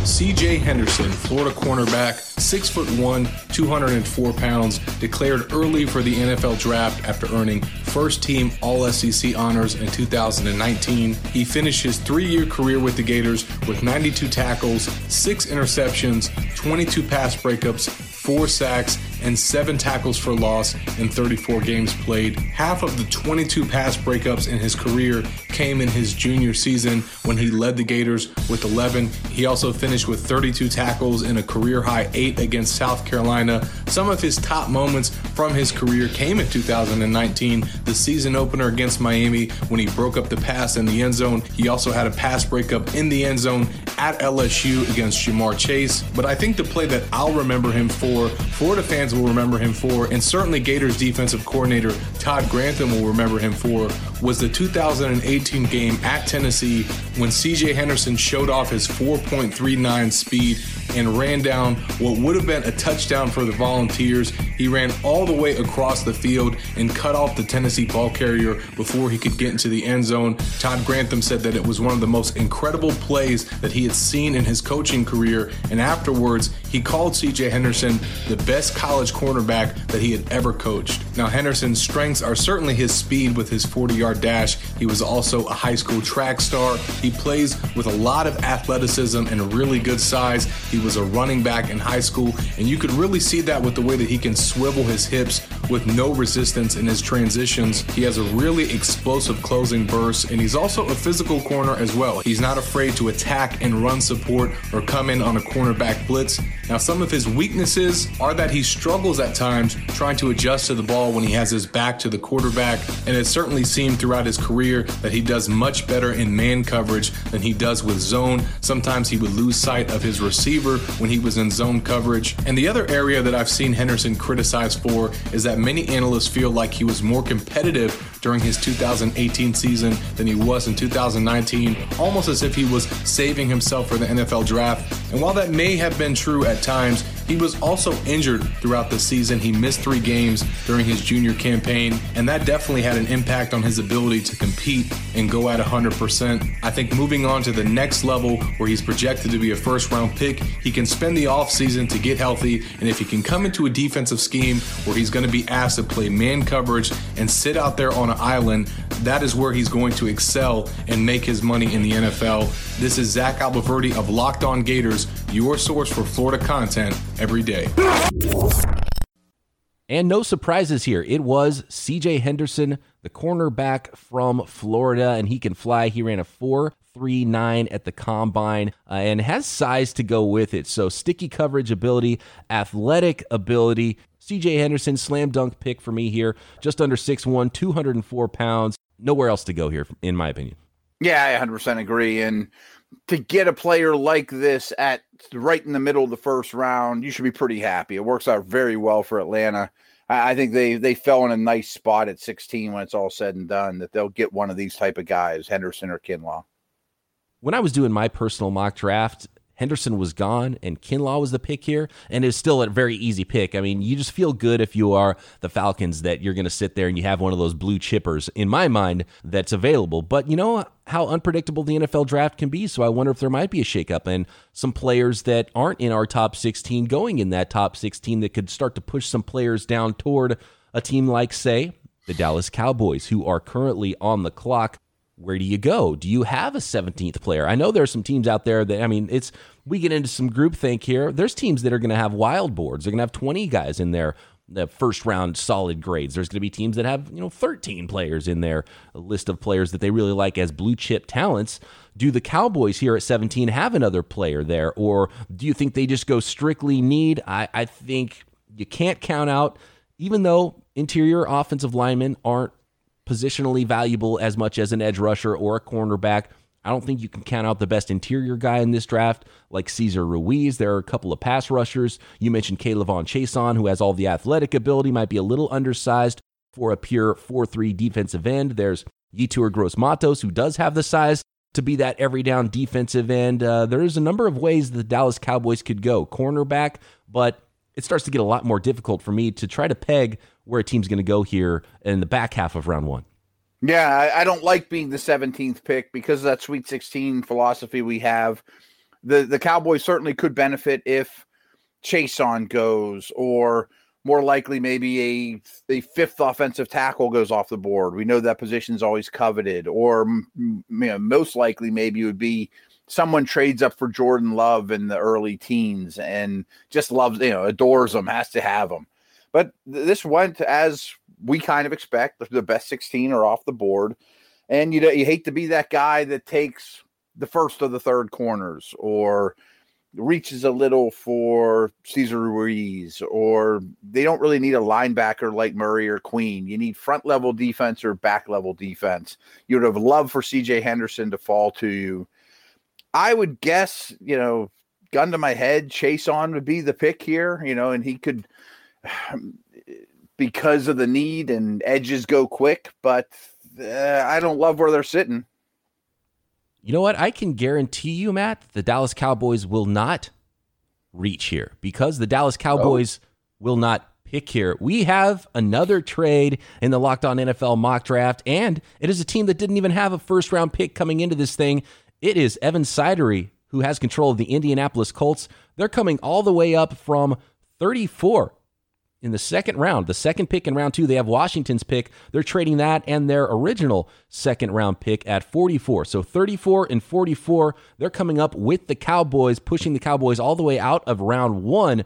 CJ Henderson, Florida cornerback, 6'1, 204 pounds, declared early for the NFL draft after earning first team All SEC honors in 2019. He finished his three year career with the Gators with 92 tackles, 6 interceptions, 22 pass breakups, four sacks, and seven tackles for loss in 34 games played. Half of the 22 pass breakups in his career came in his junior season when he led the Gators with 11. He also finished with 32 tackles in a career high eight against South Carolina. Some of his top moments from his career came in 2019, the season opener against Miami when he broke up the pass in the end zone. He also had a pass breakup in the end zone at LSU against Ja'Marr Chase. But I think the play that I'll remember him for for, Florida fans will remember him for, and certainly Gators defensive coordinator Todd Grantham will remember him for, was the 2018 game at Tennessee when CJ Henderson showed off his 4.39 speed and ran down what would have been a touchdown for the Volunteers. He ran all the way across the field and cut off the Tennessee ball carrier before he could get into the end zone. Todd Grantham said that it was one of the most incredible plays that he had seen in his coaching career, and afterwards, he called CJ Henderson the best college cornerback that he had ever coached. Now, Henderson's strengths are certainly his speed with his 40 yard dash. He was also a high school track star. He plays with a lot of athleticism and really good size. He was a running back in high school, and you could really see that with the way that he can swivel his hips with no resistance in his transitions. He has a really explosive closing burst, and he's also a physical corner as well. He's not afraid to attack and run support or come in on a cornerback blitz. Now, some of his weaknesses are that he struggles at times trying to adjust to the ball when he has his back to the quarterback, and it certainly seemed throughout his career that he does much better in man coverage than he does with zone. Sometimes he would lose sight of his receiver when he was in zone coverage. And the other area that I've seen Henderson criticized for is that many analysts feel like he was more competitive during his 2018 season than he was in 2019, almost as if he was saving himself for the NFL draft. And while that may have been true at times, he was also injured throughout the season. He missed three games during his junior campaign, and that definitely had an impact on his ability to compete and go at 100%. I think moving on to the next level where he's projected to be a first round pick, he can spend the offseason to get healthy, and if he can come into a defensive scheme where he's going to be asked to play man coverage and sit out there on an island, that is where he's going to excel and make his money in the NFL. This is Zach Abolverdi of Locked On Gators, your source for Florida content every day. And no surprises here. It was CJ Henderson, the cornerback from Florida, and he can fly. He ran a 4.39 at the combine uh, and has size to go with it. So, sticky coverage ability, athletic ability. CJ Henderson, slam dunk pick for me here. Just under 6'1, 204 pounds. Nowhere else to go here, in my opinion. Yeah, I 100% agree. And to get a player like this at right in the middle of the first round, you should be pretty happy. It works out very well for Atlanta. I think they they fell in a nice spot at 16 when it's all said and done that they'll get one of these type of guys, Henderson or Kinlaw. When I was doing my personal mock draft, Henderson was gone and Kinlaw was the pick here, and it's still a very easy pick. I mean, you just feel good if you are the Falcons that you're going to sit there and you have one of those blue chippers, in my mind, that's available. But you know how unpredictable the NFL draft can be, so I wonder if there might be a shakeup and some players that aren't in our top 16 going in that top 16 that could start to push some players down toward a team like, say, the Dallas Cowboys, who are currently on the clock where do you go? Do you have a 17th player? I know there are some teams out there that, I mean, it's, we get into some groupthink here. There's teams that are going to have wild boards. They're going to have 20 guys in there, the first round solid grades. There's going to be teams that have, you know, 13 players in there, a list of players that they really like as blue chip talents. Do the Cowboys here at 17 have another player there? Or do you think they just go strictly need? I, I think you can't count out, even though interior offensive linemen aren't positionally valuable as much as an edge rusher or a cornerback. I don't think you can count out the best interior guy in this draft, like Cesar Ruiz. There are a couple of pass rushers. You mentioned K'Lavon Chaisson, who has all the athletic ability, might be a little undersized for a pure 4 3 defensive end. There's Yetur Gross Matos, who does have the size to be that every down defensive end. Uh, there's a number of ways the Dallas Cowboys could go. Cornerback, but it starts to get a lot more difficult for me to try to peg where a team's going to go here in the back half of round one. Yeah, I, I don't like being the 17th pick because of that Sweet 16 philosophy we have. The the Cowboys certainly could benefit if Chaisson goes, or more likely maybe a a fifth offensive tackle goes off the board. We know that position is always coveted, or most likely maybe it would be someone trades up for Jordan Love in the early teens and just loves you know adores him, has to have him. But this went as we kind of expect. The best 16 are off the board. And you know, you hate to be that guy that takes the first or the third corners or reaches a little for Cesar Ruiz, or they don't really need a linebacker like Murray or Queen. You need front level defense or back level defense. You would have loved for CJ Henderson to fall to you. I would guess, you know, gun to my head, Chaisson would be the pick here, you know, and he could because of the need and edges go quick, but uh, I don't love where they're sitting. You know what? I can guarantee you, Matt, the Dallas Cowboys will not reach here because the Dallas Cowboys oh. will not pick here. We have another trade in the Locked On NFL mock draft, and it is a team that didn't even have a first round pick coming into this thing. It is Evan Sidery who has control of the Indianapolis Colts. They're coming all the way up from 34 in the second round. The second pick in round two, they have Washington's pick. They're trading that and their original second round pick at 44. So 34 and 44, they're coming up with the Cowboys, pushing the Cowboys all the way out of round one.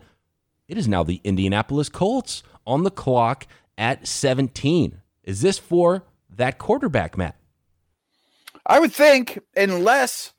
It is now the Indianapolis Colts on the clock at 17. Is this for that quarterback, Matt? I would think, unless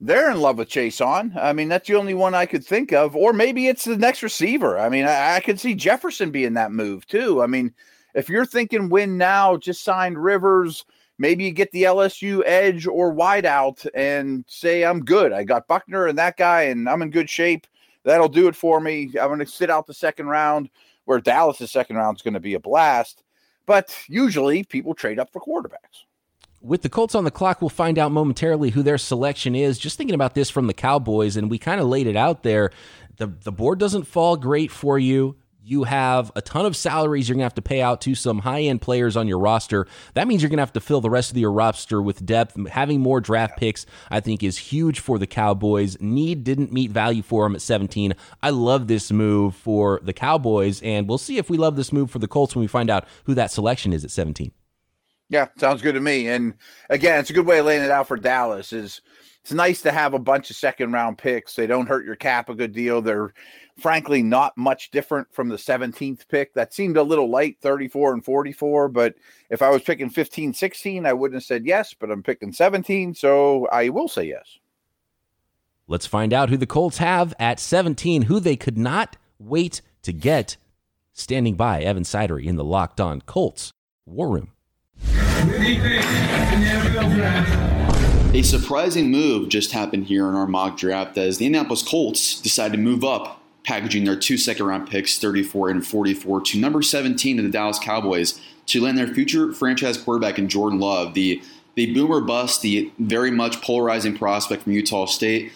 they're in love with Chaisson. I mean, that's the only one I could think of. Or maybe it's the next receiver. I mean, I, I could see Jefferson being that move too. I mean, if you're thinking win now, just signed Rivers, maybe you get the LSU edge or wide out and say, I'm good. I got Buckner and that guy, and I'm in good shape. That'll do it for me. I'm going to sit out the second round where Dallas' second round is going to be a blast. But usually people trade up for quarterbacks with the Colts on the clock, we'll find out momentarily who their selection is. Just thinking about this from the Cowboys, and we kind of laid it out there. The, the board doesn't fall great for you. You have a ton of salaries you're going to have to pay out to some high end players on your roster. That means you're going to have to fill the rest of your roster with depth. Having more draft picks, I think, is huge for the Cowboys. Need didn't meet value for them at 17. I love this move for the Cowboys, and we'll see if we love this move for the Colts when we find out who that selection is at 17. Yeah, sounds good to me. And again, it's a good way of laying it out for Dallas. Is it's nice to have a bunch of second round picks. They don't hurt your cap a good deal. They're frankly not much different from the 17th pick. That seemed a little light, 34 and 44. But if I was picking 15, 16, I wouldn't have said yes, but I'm picking 17. So I will say yes. Let's find out who the Colts have at 17, who they could not wait to get. Standing by Evan Sidery in the Locked On Colts War Room. A surprising move just happened here in our mock draft as the Indianapolis Colts decided to move up, packaging their two second round picks, 34 and 44, to number 17 to the Dallas Cowboys to land their future franchise quarterback in Jordan Love, the, the boomer bust, the very much polarizing prospect from Utah State.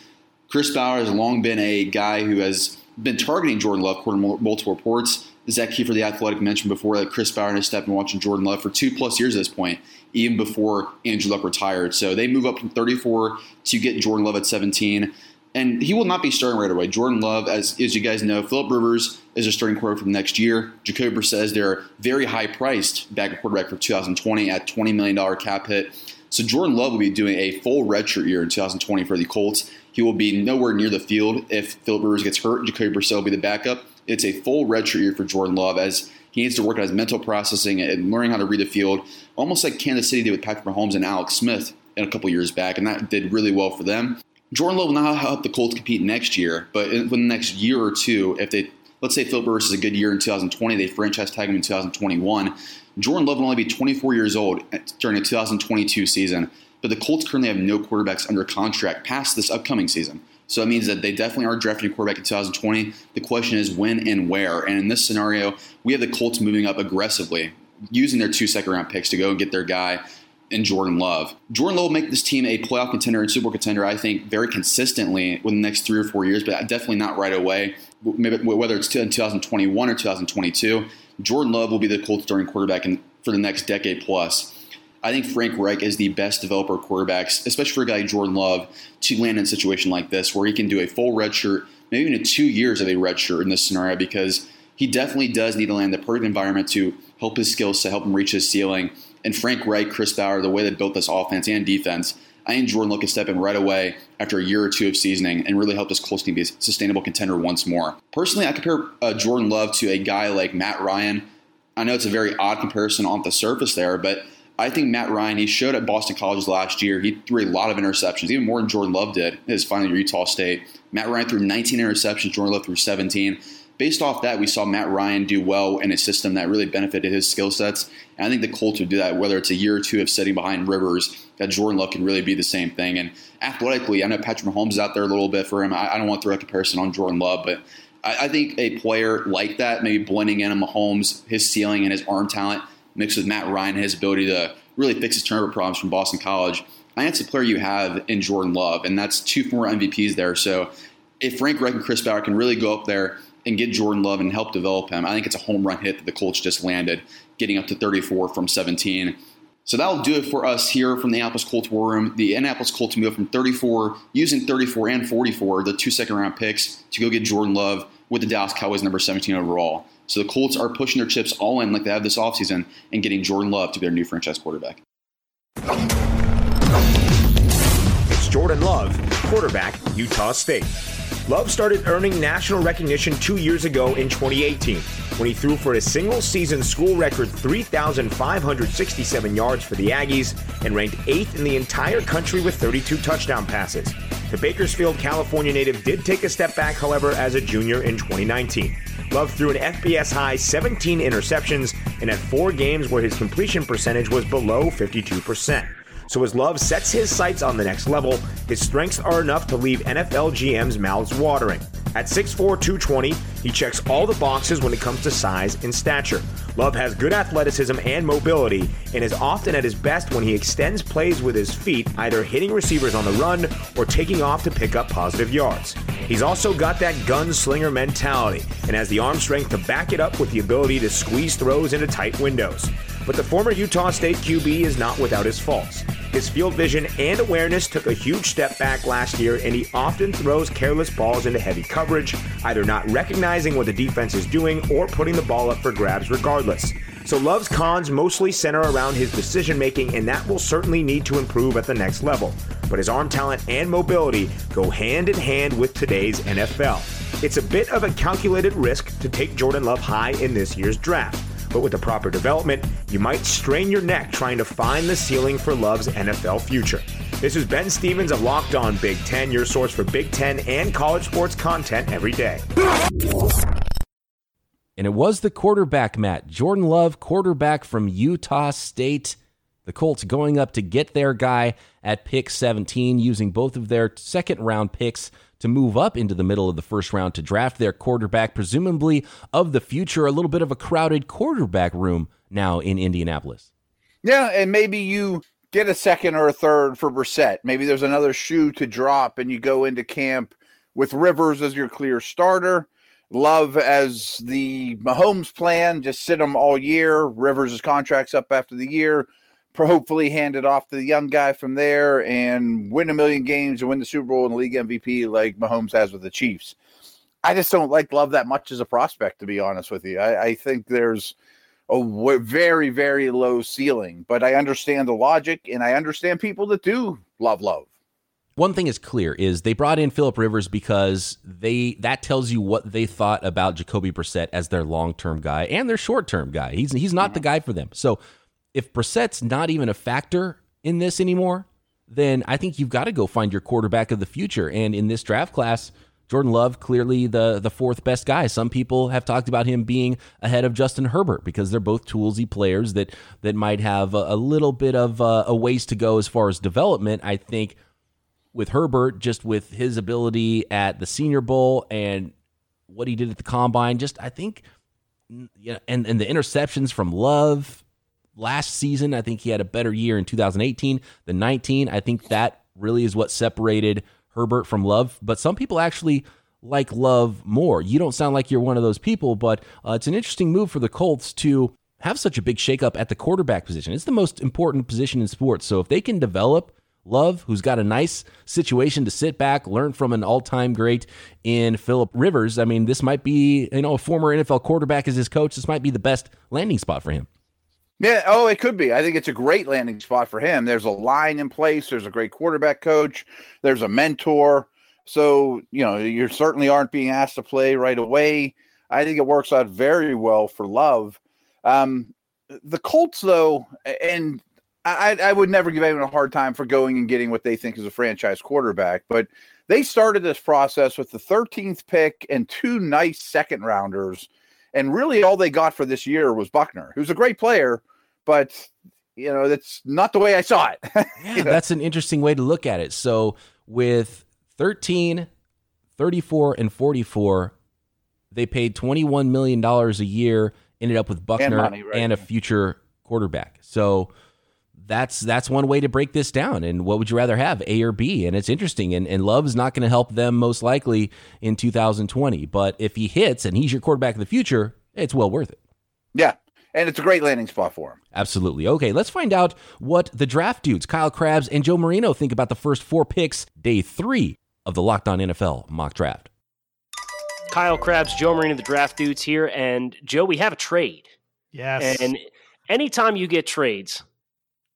Chris Ballard has long been a guy who has been targeting Jordan Love, according to multiple reports. Zak Keefer, the athletic, mentioned before that Chris Ballard has stepped and watching Jordan Love for two plus years at this point, even before Andrew Luck retired. So they move up from 34 to get Jordan Love at 17. And he will not be starting right away. Jordan Love, as, as you guys know, Philip Rivers is a starting quarterback for the next year. Jacoby says they're very high priced backup quarterback for 2020 at $20 million cap hit. So Jordan Love will be doing a full redshirt year in 2020 for the Colts. He will be nowhere near the field if Philip Rivers gets hurt. Jacoby Brissett will be the backup. It's a full redshirt year for Jordan Love as he needs to work on his mental processing and learning how to read the field, almost like Kansas City did with Patrick Mahomes and Alex Smith in a couple years back, and that did really well for them. Jordan Love will not help the Colts compete next year, but in, the next year or two, if they let's say Philip Rivers is a good year in 2020, they franchise tag him in 2021. Jordan Love will only be 24 years old during the 2022 season, but the Colts currently have no quarterbacks under contract past this upcoming season. So it means that they definitely are drafting a quarterback in 2020. The question is when and where. And in this scenario, we have the Colts moving up aggressively, using their two second round picks to go and get their guy in Jordan Love. Jordan Love will make this team a playoff contender and Super Bowl contender, I think, very consistently within the next three or four years, but definitely not right away. Maybe whether it's in 2021 or 2022, Jordan Love will be the Colts starting quarterback for the next decade plus. I think Frank Reich is the best developer quarterbacks, especially for a guy like Jordan Love, to land in a situation like this where he can do a full red shirt, maybe even two years of a red shirt in this scenario because he definitely does need to land the perfect environment to help his skills to help him reach his ceiling. And Frank Reich, Chris Ballard, the way they built this offense and defense, I think Jordan Love can step in right away after a year or two of seasoning and really help this Colts team be a sustainable contender once more. Personally, I compare uh, Jordan Love to a guy like Matt Ryan. I know it's a very odd comparison on the surface there, but I think Matt Ryan, he showed at Boston College last year. He threw a lot of interceptions, even more than Jordan Love did his final year at Utah State. Matt Ryan threw 19 interceptions, Jordan Love threw 17. Based off that, we saw Matt Ryan do well in a system that really benefited his skill sets. And I think the Colts would do that, whether it's a year or two of sitting behind Rivers, that Jordan Love can really be the same thing. And athletically, I know Patrick Mahomes is out there a little bit for him. I, I don't want to throw a comparison on Jordan Love, but I, I think a player like that, maybe blending in a Mahomes, his ceiling and his arm talent, mixed with Matt Ryan, his ability to really fix his turnover problems from Boston College. I think it's a player you have in Jordan Love, and that's two former MVPs there. So if Frank Reich and Chris Ballard can really go up there and get Jordan Love and help develop him, I think it's a home run hit that the Colts just landed, getting up to 34 from 17. So that'll do it for us here from the Annapolis Colts War Room. The Annapolis Colts move from 34, using 34 and 44, the two second round picks, to go get Jordan Love with the Dallas Cowboys number 17 overall. So the Colts are pushing their chips all in like they have this offseason and getting Jordan Love to be their new franchise quarterback. It's Jordan Love, quarterback, Utah State. Love started earning national recognition two years ago in 2018 when he threw for a single season school record 3,567 yards for the Aggies and ranked eighth in the entire country with 32 touchdown passes. The Bakersfield, California native did take a step back, however, as a junior in 2019. Love threw an FBS high 17 interceptions and had four games where his completion percentage was below 52%. So as Love sets his sights on the next level, his strengths are enough to leave NFL GMs' mouths watering. At 6'4, 220, he checks all the boxes when it comes to size and stature. Love has good athleticism and mobility and is often at his best when he extends plays with his feet, either hitting receivers on the run or taking off to pick up positive yards. He's also got that gunslinger mentality and has the arm strength to back it up with the ability to squeeze throws into tight windows. But the former Utah State QB is not without his faults. His field vision and awareness took a huge step back last year, and he often throws careless balls into heavy coverage, either not recognizing what the defense is doing or putting the ball up for grabs regardless. So Love's cons mostly center around his decision making, and that will certainly need to improve at the next level. But his arm talent and mobility go hand in hand with today's NFL. It's a bit of a calculated risk to take Jordan Love high in this year's draft. But with the proper development, you might strain your neck trying to find the ceiling for Love's NFL future. This is Ben Stevens of Locked On Big Ten, your source for Big Ten and college sports content every day. And it was the quarterback, Matt. Jordan Love, quarterback from Utah State. The Colts going up to get their guy at pick 17, using both of their second round picks to move up into the middle of the first round to draft their quarterback, presumably of the future. A little bit of a crowded quarterback room now in Indianapolis. Yeah, and maybe you get a second or a third for Brissett. Maybe there's another shoe to drop, and you go into camp with Rivers as your clear starter. Love as the Mahomes plan, just sit him all year. Rivers' contract's up after the year hopefully hand it off to the young guy from there and win a million games and win the Super Bowl and league MVP like Mahomes has with the Chiefs. I just don't like Love that much as a prospect, to be honest with you. I, I think there's a w- very, very low ceiling, but I understand the logic and I understand people that do love Love. One thing is clear is they brought in Philip Rivers because they that tells you what they thought about Jacoby Brissett as their long term guy and their short term guy. He's he's not mm-hmm. the guy for them. So if Brissett's not even a factor in this anymore, then I think you've got to go find your quarterback of the future. And in this draft class, Jordan Love clearly the the fourth best guy. Some people have talked about him being ahead of Justin Herbert because they're both toolsy players that that might have a, a little bit of uh, a ways to go as far as development. I think with Herbert, just with his ability at the Senior Bowl and what he did at the combine, just I think, yeah, and and the interceptions from Love last season. I think he had a better year in 2018 than 19. I think that really is what separated Herbert from Love. But some people actually like Love more. You don't sound like you're one of those people, but uh, it's an interesting move for the Colts to have such a big shakeup at the quarterback position. It's the most important position in sports. So if they can develop Love, who's got a nice situation to sit back, learn from an all-time great in Philip Rivers. I mean, this might be, you know, a former NFL quarterback as his coach. This might be the best landing spot for him. Yeah, oh, it could be. I think it's a great landing spot for him. There's a line in place, there's a great quarterback coach, there's a mentor. So, you know, you certainly aren't being asked to play right away. I think it works out very well for Love. Um, the Colts, though, and I, I would never give anyone a hard time for going and getting what they think is a franchise quarterback, but they started this process with the 13th pick and two nice second rounders and really, all they got for this year was Buckner, who's a great player, but you know that's not the way I saw it. yeah, that's an interesting way to look at it. So with 13, 34, and 44, they paid $21 million a year, ended up with Buckner and, money, right? and a future quarterback. So that's that's one way to break this down. And what would you rather have, A or B? And it's interesting. And, and Love's not going to help them most likely in 2020. But if he hits and he's your quarterback of the future, it's well worth it. Yeah. And it's a great landing spot for him. Absolutely. Okay, let's find out what the draft dudes, Kyle Crabbs and Joe Marino, think about the first four picks, day three of the Locked On NFL mock draft. Kyle Crabbs, Joe Marino, the draft dudes here. And Joe, we have a trade. Yes. And anytime you get trades,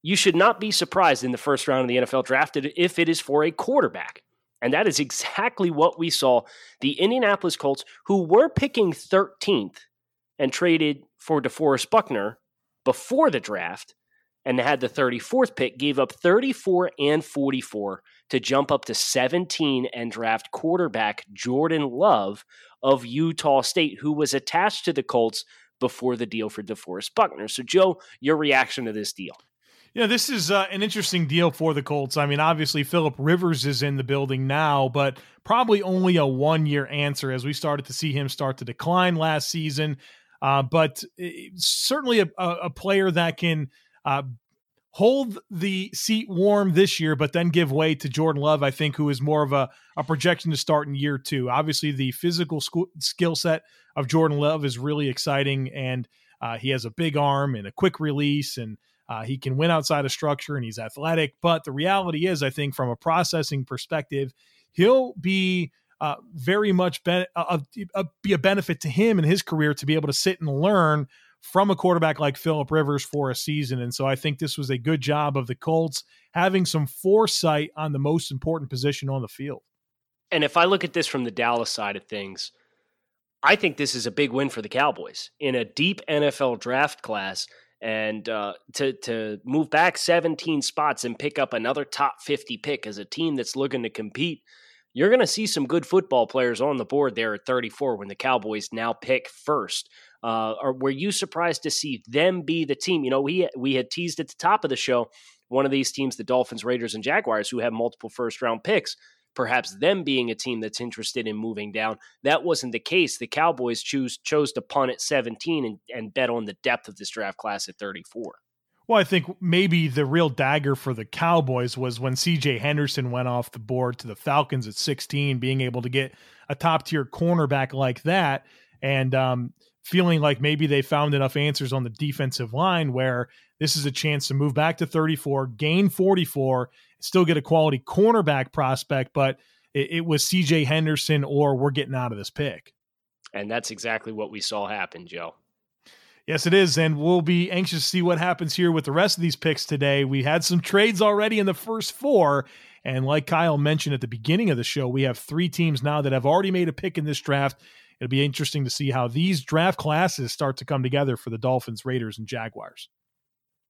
you should not be surprised in the first round of the NFL draft if it is for a quarterback. And that is exactly what we saw. The Indianapolis Colts, who were picking 13th and traded for DeForest Buckner before the draft and had the 34th pick, gave up 34 and 44 to jump up to 17 and draft quarterback Jordan Love of Utah State, who was attached to the Colts before the deal for DeForest Buckner. So, Joe, your reaction to this deal? Yeah, this is uh, an interesting deal for the Colts. I mean, obviously, Philip Rivers is in the building now, but probably only a one year answer as we started to see him start to decline last season. Uh, but certainly a, a, player that can uh, hold the seat warm this year, but then give way to Jordan Love, I think, who is more of a, a projection to start in year two. Obviously, the physical skill set of Jordan Love is really exciting, and uh, he has a big arm and a quick release, and uh, he can win outside of structure, and he's athletic. But the reality is, I think, from a processing perspective, he'll be uh, very much be, uh, uh, be a benefit to him in his career to be able to sit and learn from a quarterback like Philip Rivers for a season. And so I think this was a good job of the Colts having some foresight on the most important position on the field. And if I look at this from the Dallas side of things, I think this is a big win for the Cowboys in a deep NFL draft class. And uh, to to move back 17 spots and pick up another top 50 pick as a team that's looking to compete you're going to see some good football players on the board there at 34 when the Cowboys now pick first. Uh, or were you surprised to see them be the team? You know, we we had teased at the top of the show one of these teams, the Dolphins, Raiders, and Jaguars, who have multiple first round picks. Perhaps them being a team that's interested in moving down. That wasn't the case. The Cowboys choose chose to punt at 17 and, and bet on the depth of this draft class at 34. Well, I think maybe the real dagger for the Cowboys was when CJ Henderson went off the board to the Falcons at 16, being able to get a top tier cornerback like that and um, feeling like maybe they found enough answers on the defensive line where this is a chance to move back to 34, gain 44, still get a quality cornerback prospect, but it, it was CJ Henderson or we're getting out of this pick. And that's exactly what we saw happen, Joe. Yes, it is. And we'll be anxious to see what happens here with the rest of these picks today. We had some trades already in the first four. And like Kyle mentioned at the beginning of the show, we have three teams now that have already made a pick in this draft. It'll be interesting to see how these draft classes start to come together for the Dolphins, Raiders, and Jaguars.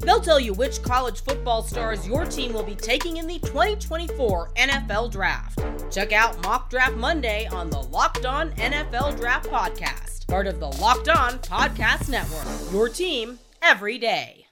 They'll tell you which college football stars your team will be taking in the 2024 NFL Draft. Check out Mock Draft Monday on the Locked On NFL Draft Podcast part of the Locked On Podcast Network. Your team every day.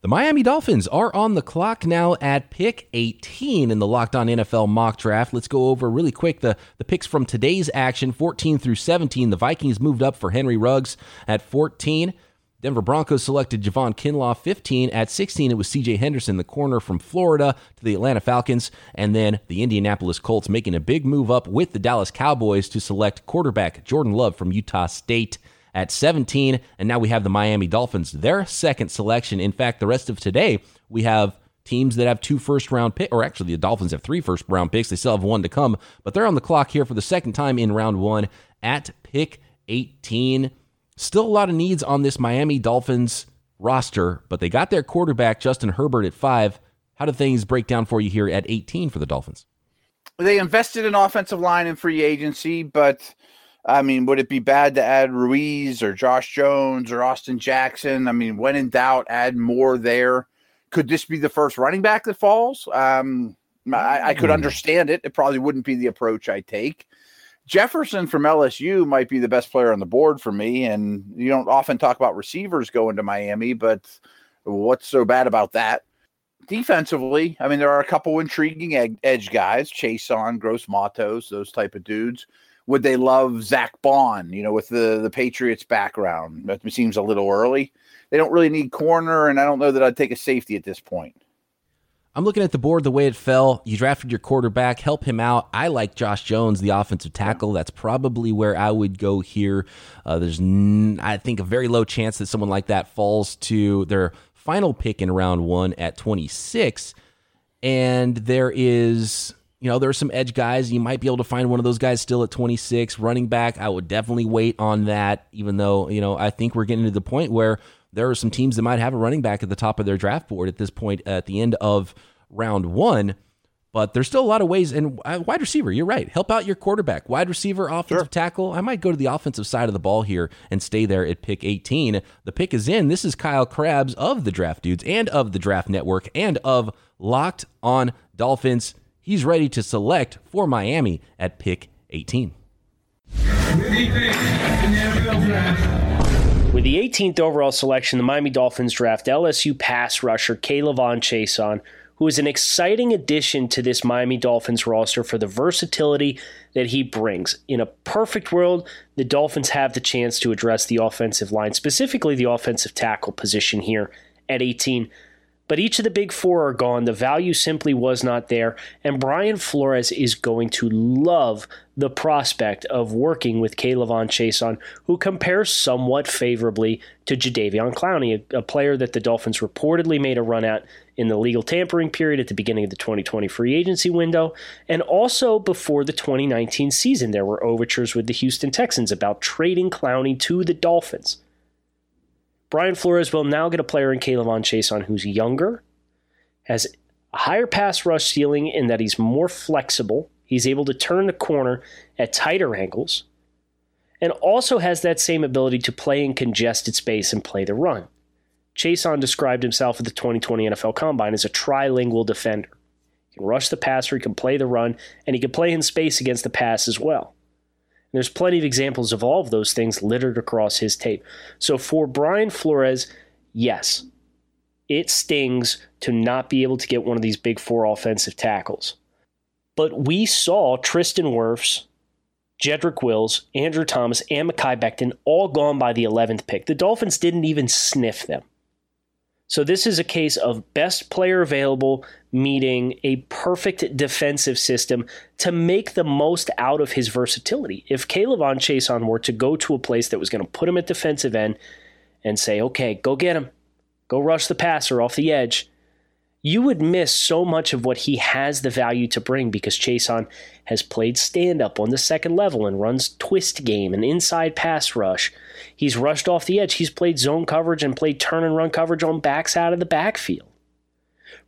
The Miami Dolphins are on the clock now at pick 18 in the Locked On NFL mock draft. Let's go over really quick the, the picks from today's action 14 through 17. The Vikings moved up for Henry Ruggs at 14. Denver Broncos selected Javon Kinlaw 15. At 16, it was CJ Henderson, the corner from Florida, to the Atlanta Falcons. And then the Indianapolis Colts making a big move up with the Dallas Cowboys to select quarterback Jordan Love from Utah State at 17. And now we have the Miami Dolphins, their second selection. In fact, the rest of today, we have teams that have two first round picks, or actually the Dolphins have three first round picks. They still have one to come, but they're on the clock here for the second time in round one at pick 18. Still a lot of needs on this Miami Dolphins roster, but they got their quarterback, Justin Herbert, at five. How do things break down for you here at 18 for the Dolphins? They invested in offensive line and free agency, but I mean, would it be bad to add Ruiz or Josh Jones or Austin Jackson? I mean, when in doubt, add more there. Could this be the first running back that falls? Um, I, I could hmm. understand it. It probably wouldn't be the approach I take. Jefferson from LSU might be the best player on the board for me. And you don't often talk about receivers going to Miami, but what's so bad about that? Defensively, I mean, there are a couple intriguing ed- edge guys, Chaisson, Gross Matos, those type of dudes. Would they love Zack Baun, you know, with the, the Patriots background? That seems a little early. They don't really need corner, and I don't know that I'd take a safety at this point. I'm looking at the board the way it fell. You drafted your quarterback, help him out. I like Josh Jones, the offensive tackle. That's probably where I would go here. Uh, there's, n- I think, a very low chance that someone like that falls to their final pick in round one at 26. And there is, you know, there are some edge guys. You might be able to find one of those guys still at 26. Running back, I would definitely wait on that, even though, you know, I think we're getting to the point where there are some teams that might have a running back at the top of their draft board at this point at the end of round one. But there's still a lot of ways. And uh, wide receiver, you're right. Help out your quarterback. Wide receiver, offensive sure. tackle. I might go to the offensive side of the ball here and stay there at pick 18. The pick is in. This is Kyle Crabbs of the Draft Dudes and of the Draft Network and of Locked on Dolphins. He's ready to select for Miami at pick 18. With the 18th overall selection, the Miami Dolphins draft LSU pass rusher K'Lavon Chaisson, who is an exciting addition to this Miami Dolphins roster for the versatility that he brings. In a perfect world, the Dolphins have the chance to address the offensive line, specifically the offensive tackle position here at 18. But each of the big four are gone. The value simply was not there. And Brian Flores is going to love the prospect of working with K'Lavon Chaisson, who compares somewhat favorably to Jadeveon Clowney, a, a, player that the Dolphins reportedly made a run at in the legal tampering period at the beginning of the 2020 free agency window, and also before the 2019 season. There were overtures with the Houston Texans about trading Clowney to the Dolphins. Brian Flores will now get a player in K'Lavon Chaisson who's younger, has a higher pass rush ceiling in that he's more flexible. He's able to turn the corner at tighter angles, and also has that same ability to play in congested space and play the run. Chaisson described himself at the 2020 NFL Combine as a trilingual defender. He can rush the passer, he can play the run, and he can play in space against the pass as well. There's plenty of examples of all of those things littered across his tape. So for Brian Flores, yes, it stings to not be able to get one of these big four offensive tackles. But we saw Tristan Wirfs, Jedrick Wills, Andrew Thomas, and Mekhi Becton all gone by the 11th pick. The Dolphins didn't even sniff them. So this is a case of best player available meeting a perfect defensive system to make the most out of his versatility. If K'Lavon Chaisson were to go to a place that was going to put him at defensive end and say, okay, go get him, go rush the passer off the edge, you would miss so much of what he has the value to bring because Chaisson has played stand up on the second level and runs twist game and inside pass rush. He's rushed off the edge. He's played zone coverage and played turn and run coverage on backs out of the backfield.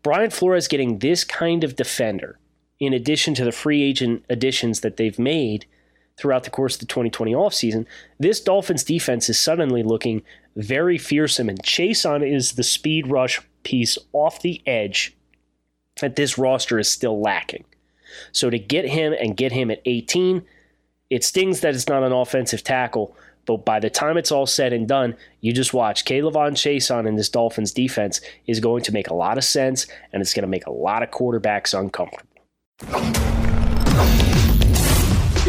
Brian Flores getting this kind of defender, in addition to the free agent additions that they've made throughout the course of the 2020 offseason, this Dolphins defense is suddenly looking very fearsome. And Chaisson is the speed rush piece off the edge that this roster is still lacking. So to get him and get him at 18, it stings that it's not an offensive tackle, but by the time it's all said and done, you just watch K'Lavon Chaisson in this Dolphins defense is going to make a lot of sense, and it's going to make a lot of quarterbacks uncomfortable.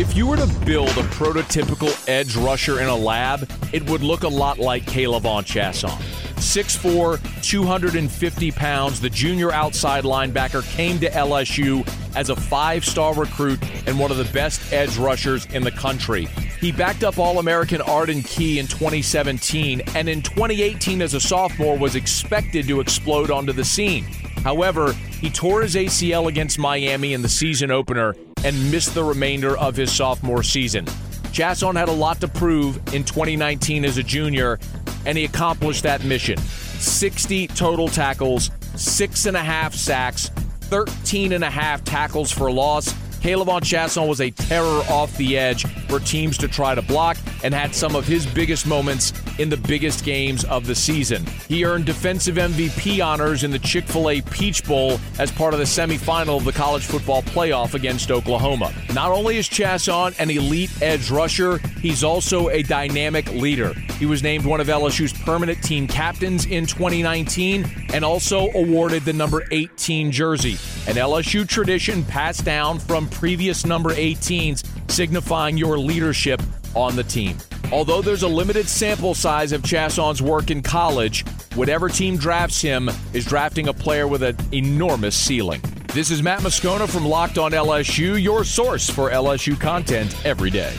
If you were to build a prototypical edge rusher in a lab, it would look a lot like K'Lavon Chaisson. 6'4, 250 pounds, the junior outside linebacker came to LSU as a five star recruit and one of the best edge rushers in the country. He backed up All American Arden Key in 2017, and in 2018, as a sophomore, was expected to explode onto the scene. However, he tore his ACL against Miami in the season opener and missed the remainder of his sophomore season. Chaisson had a lot to prove in 2019 as a junior, and he accomplished that mission 60 total tackles, six and a half sacks, 13 and a half tackles for loss, K'Lavon Chaisson was a terror off the edge for teams to try to block and had some of his biggest moments in the biggest games of the season. He earned defensive MVP honors in the Chick fil A Peach Bowl as part of the semifinal of the college football playoff against Oklahoma. Not only is Chaisson an elite edge rusher, he's also a dynamic leader. He was named one of LSU's permanent team captains in 2019 and also awarded the number 18 jersey, an LSU tradition passed down from previous number 18s, signifying your leadership on the team. Although there's a limited sample size of Chaisson's work in college, whatever team drafts him is drafting a player with an enormous ceiling. This is Matt Moscona from Locked On LSU, your source for LSU content every day.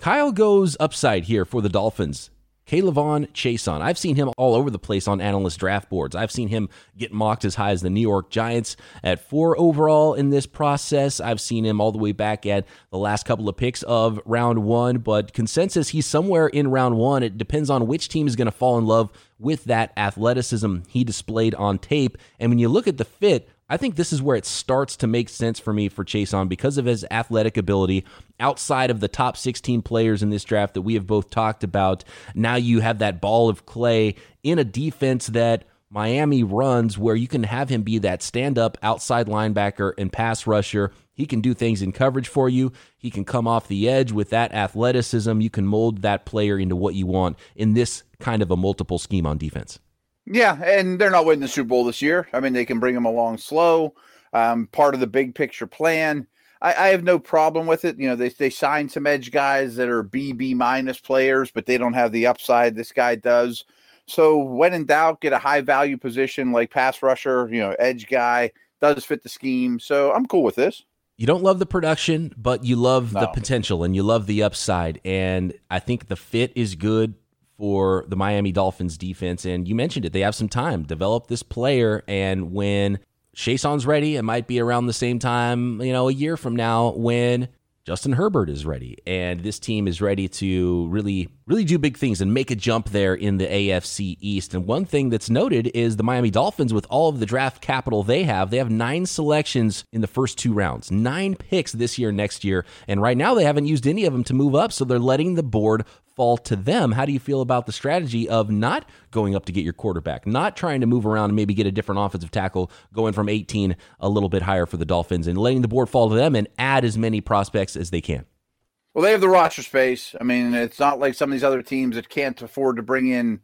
Kyle goes upside here for the Dolphins. K'Lavon Chaisson. I've seen him all over the place on analyst draft boards. I've seen him get mocked as high as the New York Giants at four overall in this process. I've seen him all the way back at the last couple of picks of round one, but consensus, he's somewhere in round one. It depends on which team is going to fall in love with that athleticism he displayed on tape. And when you look at the fit, I think this is where it starts to make sense for me for Chaisson because of his athletic ability outside of the top 16 players in this draft that we have both talked about. Now you have that ball of clay in a defense that Miami runs where you can have him be that stand up outside linebacker and pass rusher. He can do things in coverage for you. He can come off the edge with that athleticism. You can mold that player into what you want in this kind of a multiple scheme on defense. Yeah, and they're not winning the Super Bowl this year. I mean, they can bring them along slow. Um, part of the big picture plan. I, I, have no problem with it. You know, they they sign some edge guys that are BB minus players, but they don't have the upside this guy does. So when in doubt, get a high value position like pass rusher. You know, edge guy does fit the scheme. So I'm cool with this. You don't love the production, but you love no. the potential and you love the upside. And I think the fit is good for the Miami Dolphins defense. And you mentioned it, they have some time. Develop this player. And when Chaisson's ready, it might be around the same time, you know, a year from now when Justin Herbert is ready. And this team is ready to really, really do big things and make a jump there in the AFC East. And one thing that's noted is the Miami Dolphins, with all of the draft capital they have, they have nine selections in the first two rounds, nine picks this year, next year. And right now, they haven't used any of them to move up. So they're letting the board fall to them. How do you feel about the strategy of not going up to get your quarterback, not trying to move around and maybe get a different offensive tackle, going from 18 a little bit higher for the Dolphins and letting the board fall to them and add as many prospects as they can? Well, they have the roster space. I mean, it's not like some of these other teams that can't afford to bring in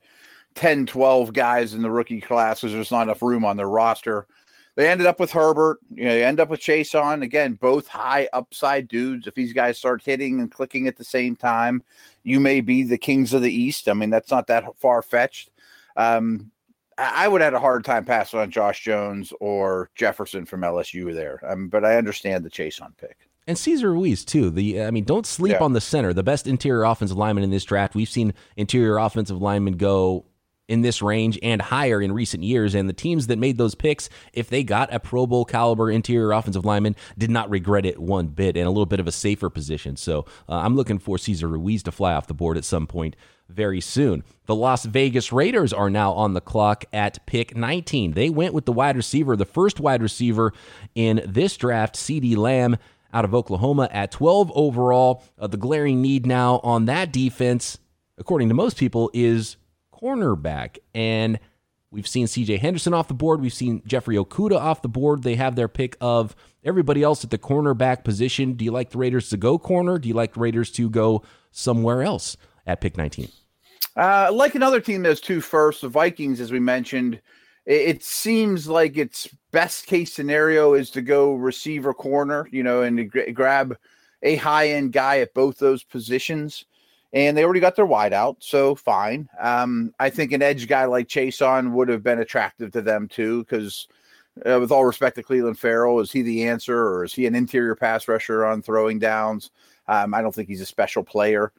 10, 12 guys in the rookie class because there's not enough room on their roster. They ended up with Herbert. You know, they end up with Chaisson. Again, both high upside dudes. If these guys start hitting and clicking at the same time, you may be the kings of the East. I mean, that's not that far fetched. Um, I would have had a hard time passing on Josh Jones or Jefferson from LSU there. Um, but I understand the Chaisson pick. And Cesar Ruiz too. The I mean, don't sleep yeah. on the center. The best interior offensive lineman in this draft. We've seen interior offensive linemen go in this range and higher in recent years. And the teams that made those picks, if they got a Pro Bowl caliber interior offensive lineman, did not regret it one bit and a little bit of a safer position. So uh, I'm looking for Cesar Ruiz to fly off the board at some point very soon. The Las Vegas Raiders are now on the clock at pick 19. They went with the wide receiver, the first wide receiver in this draft, CeeDee Lamb out of Oklahoma at 12 overall. Uh, the glaring need now on that defense, according to most people, is cornerback. And we've seen CJ Henderson off the board. We've seen Jeffrey Okudah off the board. They have their pick of everybody else at the cornerback position. Do you like the Raiders to go corner? Do you like the Raiders to go somewhere else at pick 19? Uh, like another team that's two first, the Vikings, as we mentioned, it, it seems like its best case scenario is to go receiver corner, you know, and to grab a high end guy at both those positions and they already got their wide out, so fine. Um, I think an edge guy like Chaisson would have been attractive to them too, because uh, with all respect to Clelin Ferrell, is he the answer or is he an interior pass rusher on throwing downs? Um, I don't think he's a special player.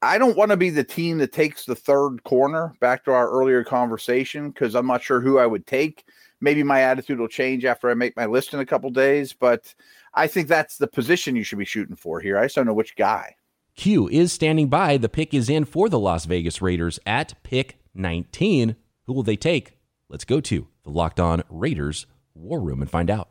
I don't want to be the team that takes the third corner. Back to our earlier conversation, because I'm not sure who I would take. Maybe my attitude will change after I make my list in a couple days, but I think that's the position you should be shooting for here. I just don't know which guy. Q is standing by. The pick is in for the Las Vegas Raiders at pick 19. Who will they take? Let's go to the Locked On Raiders War Room and find out.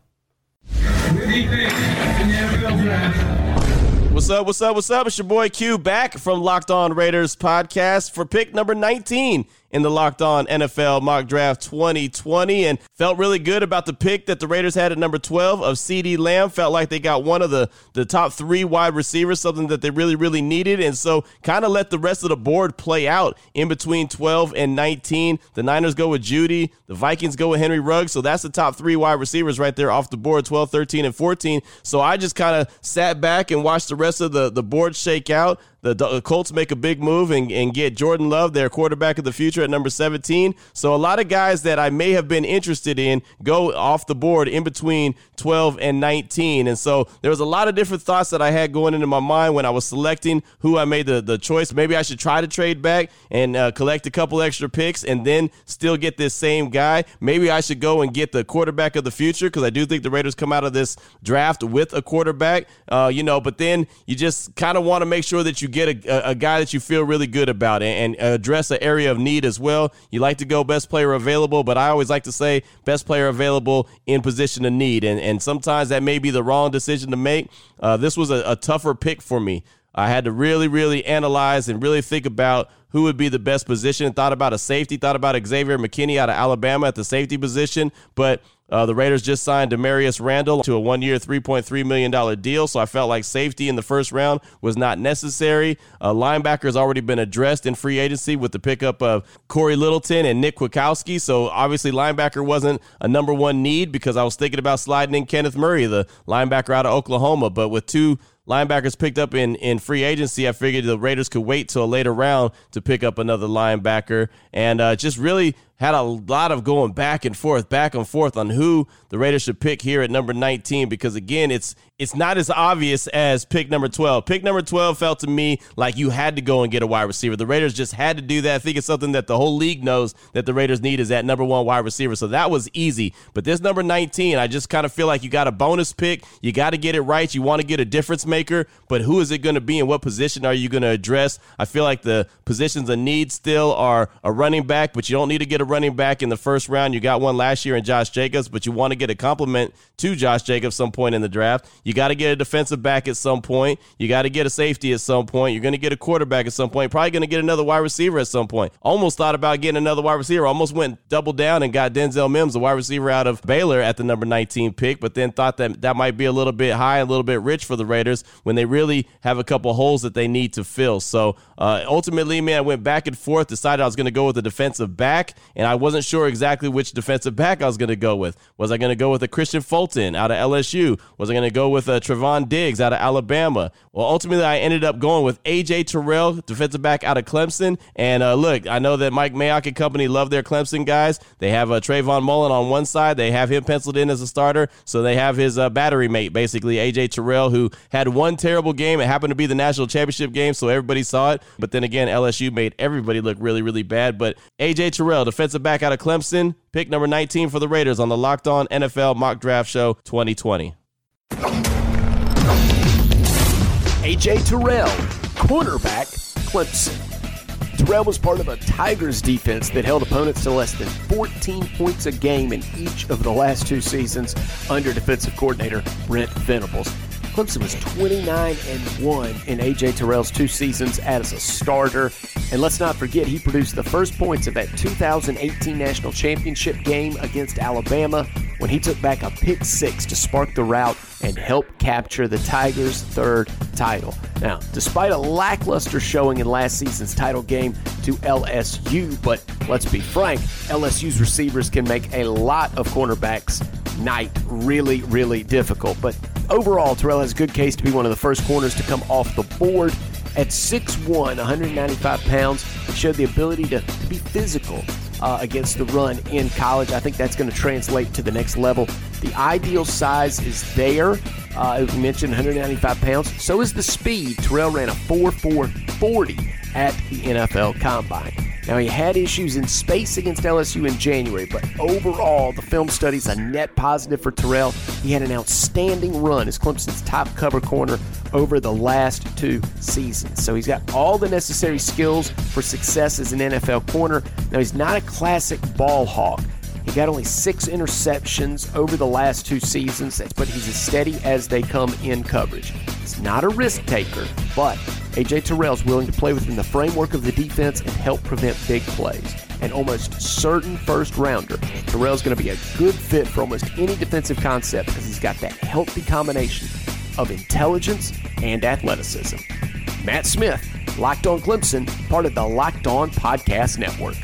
What's up? What's up? What's up? It's your boy Q back from Locked On Raiders podcast for pick number 19 in the Locked On NFL Mock Draft 2020 and felt really good about the pick that the Raiders had at number 12 of CeeDee Lamb. Felt like they got one of the, the top three wide receivers, something that they really, really needed. And so kind of let the rest of the board play out in between 12 and 19. The Niners go with Jeudy, the Vikings go with Henry Ruggs. So that's the top three wide receivers right there off the board 12, 13, and 14. So I just kind of sat back and watched the rest of the, the board shake out the, the Colts make a big move and, and get Jordan Love, their quarterback of the future, at number 17. So a lot of guys that I may have been interested in go off the board in between 12 and 19. And so there was a lot of different thoughts that I had going into my mind when I was selecting who I made the, the choice. Maybe I should try to trade back and uh, collect a couple extra picks and then still get this same guy. Maybe I should go and get the quarterback of the future because I do think the Raiders come out of this draft with a quarterback, uh, you know, but then you just kind of want to make sure that you get a, a, guy that you feel really good about and, and address an area of need as well. You like to go best player available, but I always like to say best player available in position of need. And, and sometimes that may be the wrong decision to make. Uh, this was a, a tougher pick for me. I had to really, really analyze and really think about who would be the best position. Thought about a safety, thought about Xavier McKinney out of Alabama at the safety position, but uh, the Raiders just signed Damarious Randall to a one year, $3.3 million deal, so I felt like safety in the first round was not necessary. Uh, linebacker has already been addressed in free agency with the pickup of Cory Littleton and Nick Kwiatkowski, so obviously linebacker wasn't a number one need because I was thinking about sliding in Kenneth Murray, the linebacker out of Oklahoma, but with two linebackers picked up in, in free agency, I figured the Raiders could wait till a later round to pick up another linebacker and uh, just really had a lot of going back and forth, back and forth on who the Raiders should pick here at number 19 because again, it's it's not as obvious as pick number 12. Pick number 12 felt to me like you had to go and get a wide receiver. The Raiders just had to do that. I think it's something that the whole league knows that the Raiders need is that number 1 wide receiver. So that was easy. But this number 19, I just kind of feel like you got a bonus pick. You got to get it right. You want to get a difference maker, but who is it going to be and what position are you going to address? I feel like the positions of need still are a running back, but you don't need to get a running back in the first round. You got one last year in Josh Jacobs, but you want to get a compliment to Josh Jacobs some point in the draft. You got to get a defensive back at some point. You got to get a safety at some point. You're going to get a quarterback at some point. Probably going to get another wide receiver at some point. Almost thought about getting another wide receiver. Almost went double down and got Denzel Mims, a wide receiver out of Baylor, at the number 19 pick, but then thought that that might be a little bit high, a little bit rich for the Raiders when they really have a couple holes that they need to fill. So uh, ultimately, man, I went back and forth, decided I was going to go with a defensive back, and I wasn't sure exactly which defensive back I was going to go with. Was I going to go with a Kristian Fulton out of LSU? Was I going to go with a Trevon Diggs out of Alabama? Well, ultimately, I ended up going with AJ Terrell, defensive back out of Clemson. And uh, look, I know that Mike Mayock and company love their Clemson guys. They have uh, Trayvon Mullen on one side. They have him penciled in as a starter. So they have his uh, battery mate, basically, AJ Terrell, who had one terrible game. It happened to be the national championship game, so everybody saw it. But then again, LSU made everybody look really, really bad. But AJ Terrell, defensive back out of Clemson, pick number 19 for the Raiders on the Locked On NFL Mock Draft Show 2020. AJ Terrell, cornerback, Clemson. Terrell was part of a Tigers defense that held opponents to less than 14 points a game in each of the last two seasons under defensive coordinator Brent Venables. Clemson was 29 and 1 in AJ Terrell's two seasons as a starter. And let's not forget, he produced the first points of that 2018 national championship game against Alabama when he took back a pick six to spark the rout and help capture the Tigers' third title. Now, despite a lackluster showing in last season's title game to LSU, but let's be frank, LSU's receivers can make a lot of cornerbacks' night really, really difficult. But overall, Terrell has a good case to be one of the first corners to come off the board. At 6'1, 195 pounds, showed the ability to, to be physical uh, against the run in college. I think that's going to translate to the next level. The ideal size is there. Uh, as we mentioned, 195 pounds. So is the speed. Terrell ran a 4.440 at the NFL Combine. Now, he had issues in space against LSU in January, but overall, the film study's a net positive for Terrell. He had an outstanding run as Clemson's top cover corner over the last two seasons. So he's got all the necessary skills for success as an NFL corner. Now, he's not a classic ball hawk. He got only six interceptions over the last two seasons, but he's as steady as they come in coverage. He's not a risk taker, but AJ Terrell is willing to play within the framework of the defense and help prevent big plays. An almost certain first rounder, Terrell's going to be a good fit for almost any defensive concept because he's got that healthy combination of intelligence and athleticism. Matt Smith, Locked On Clemson, part of the Locked On Podcast Network.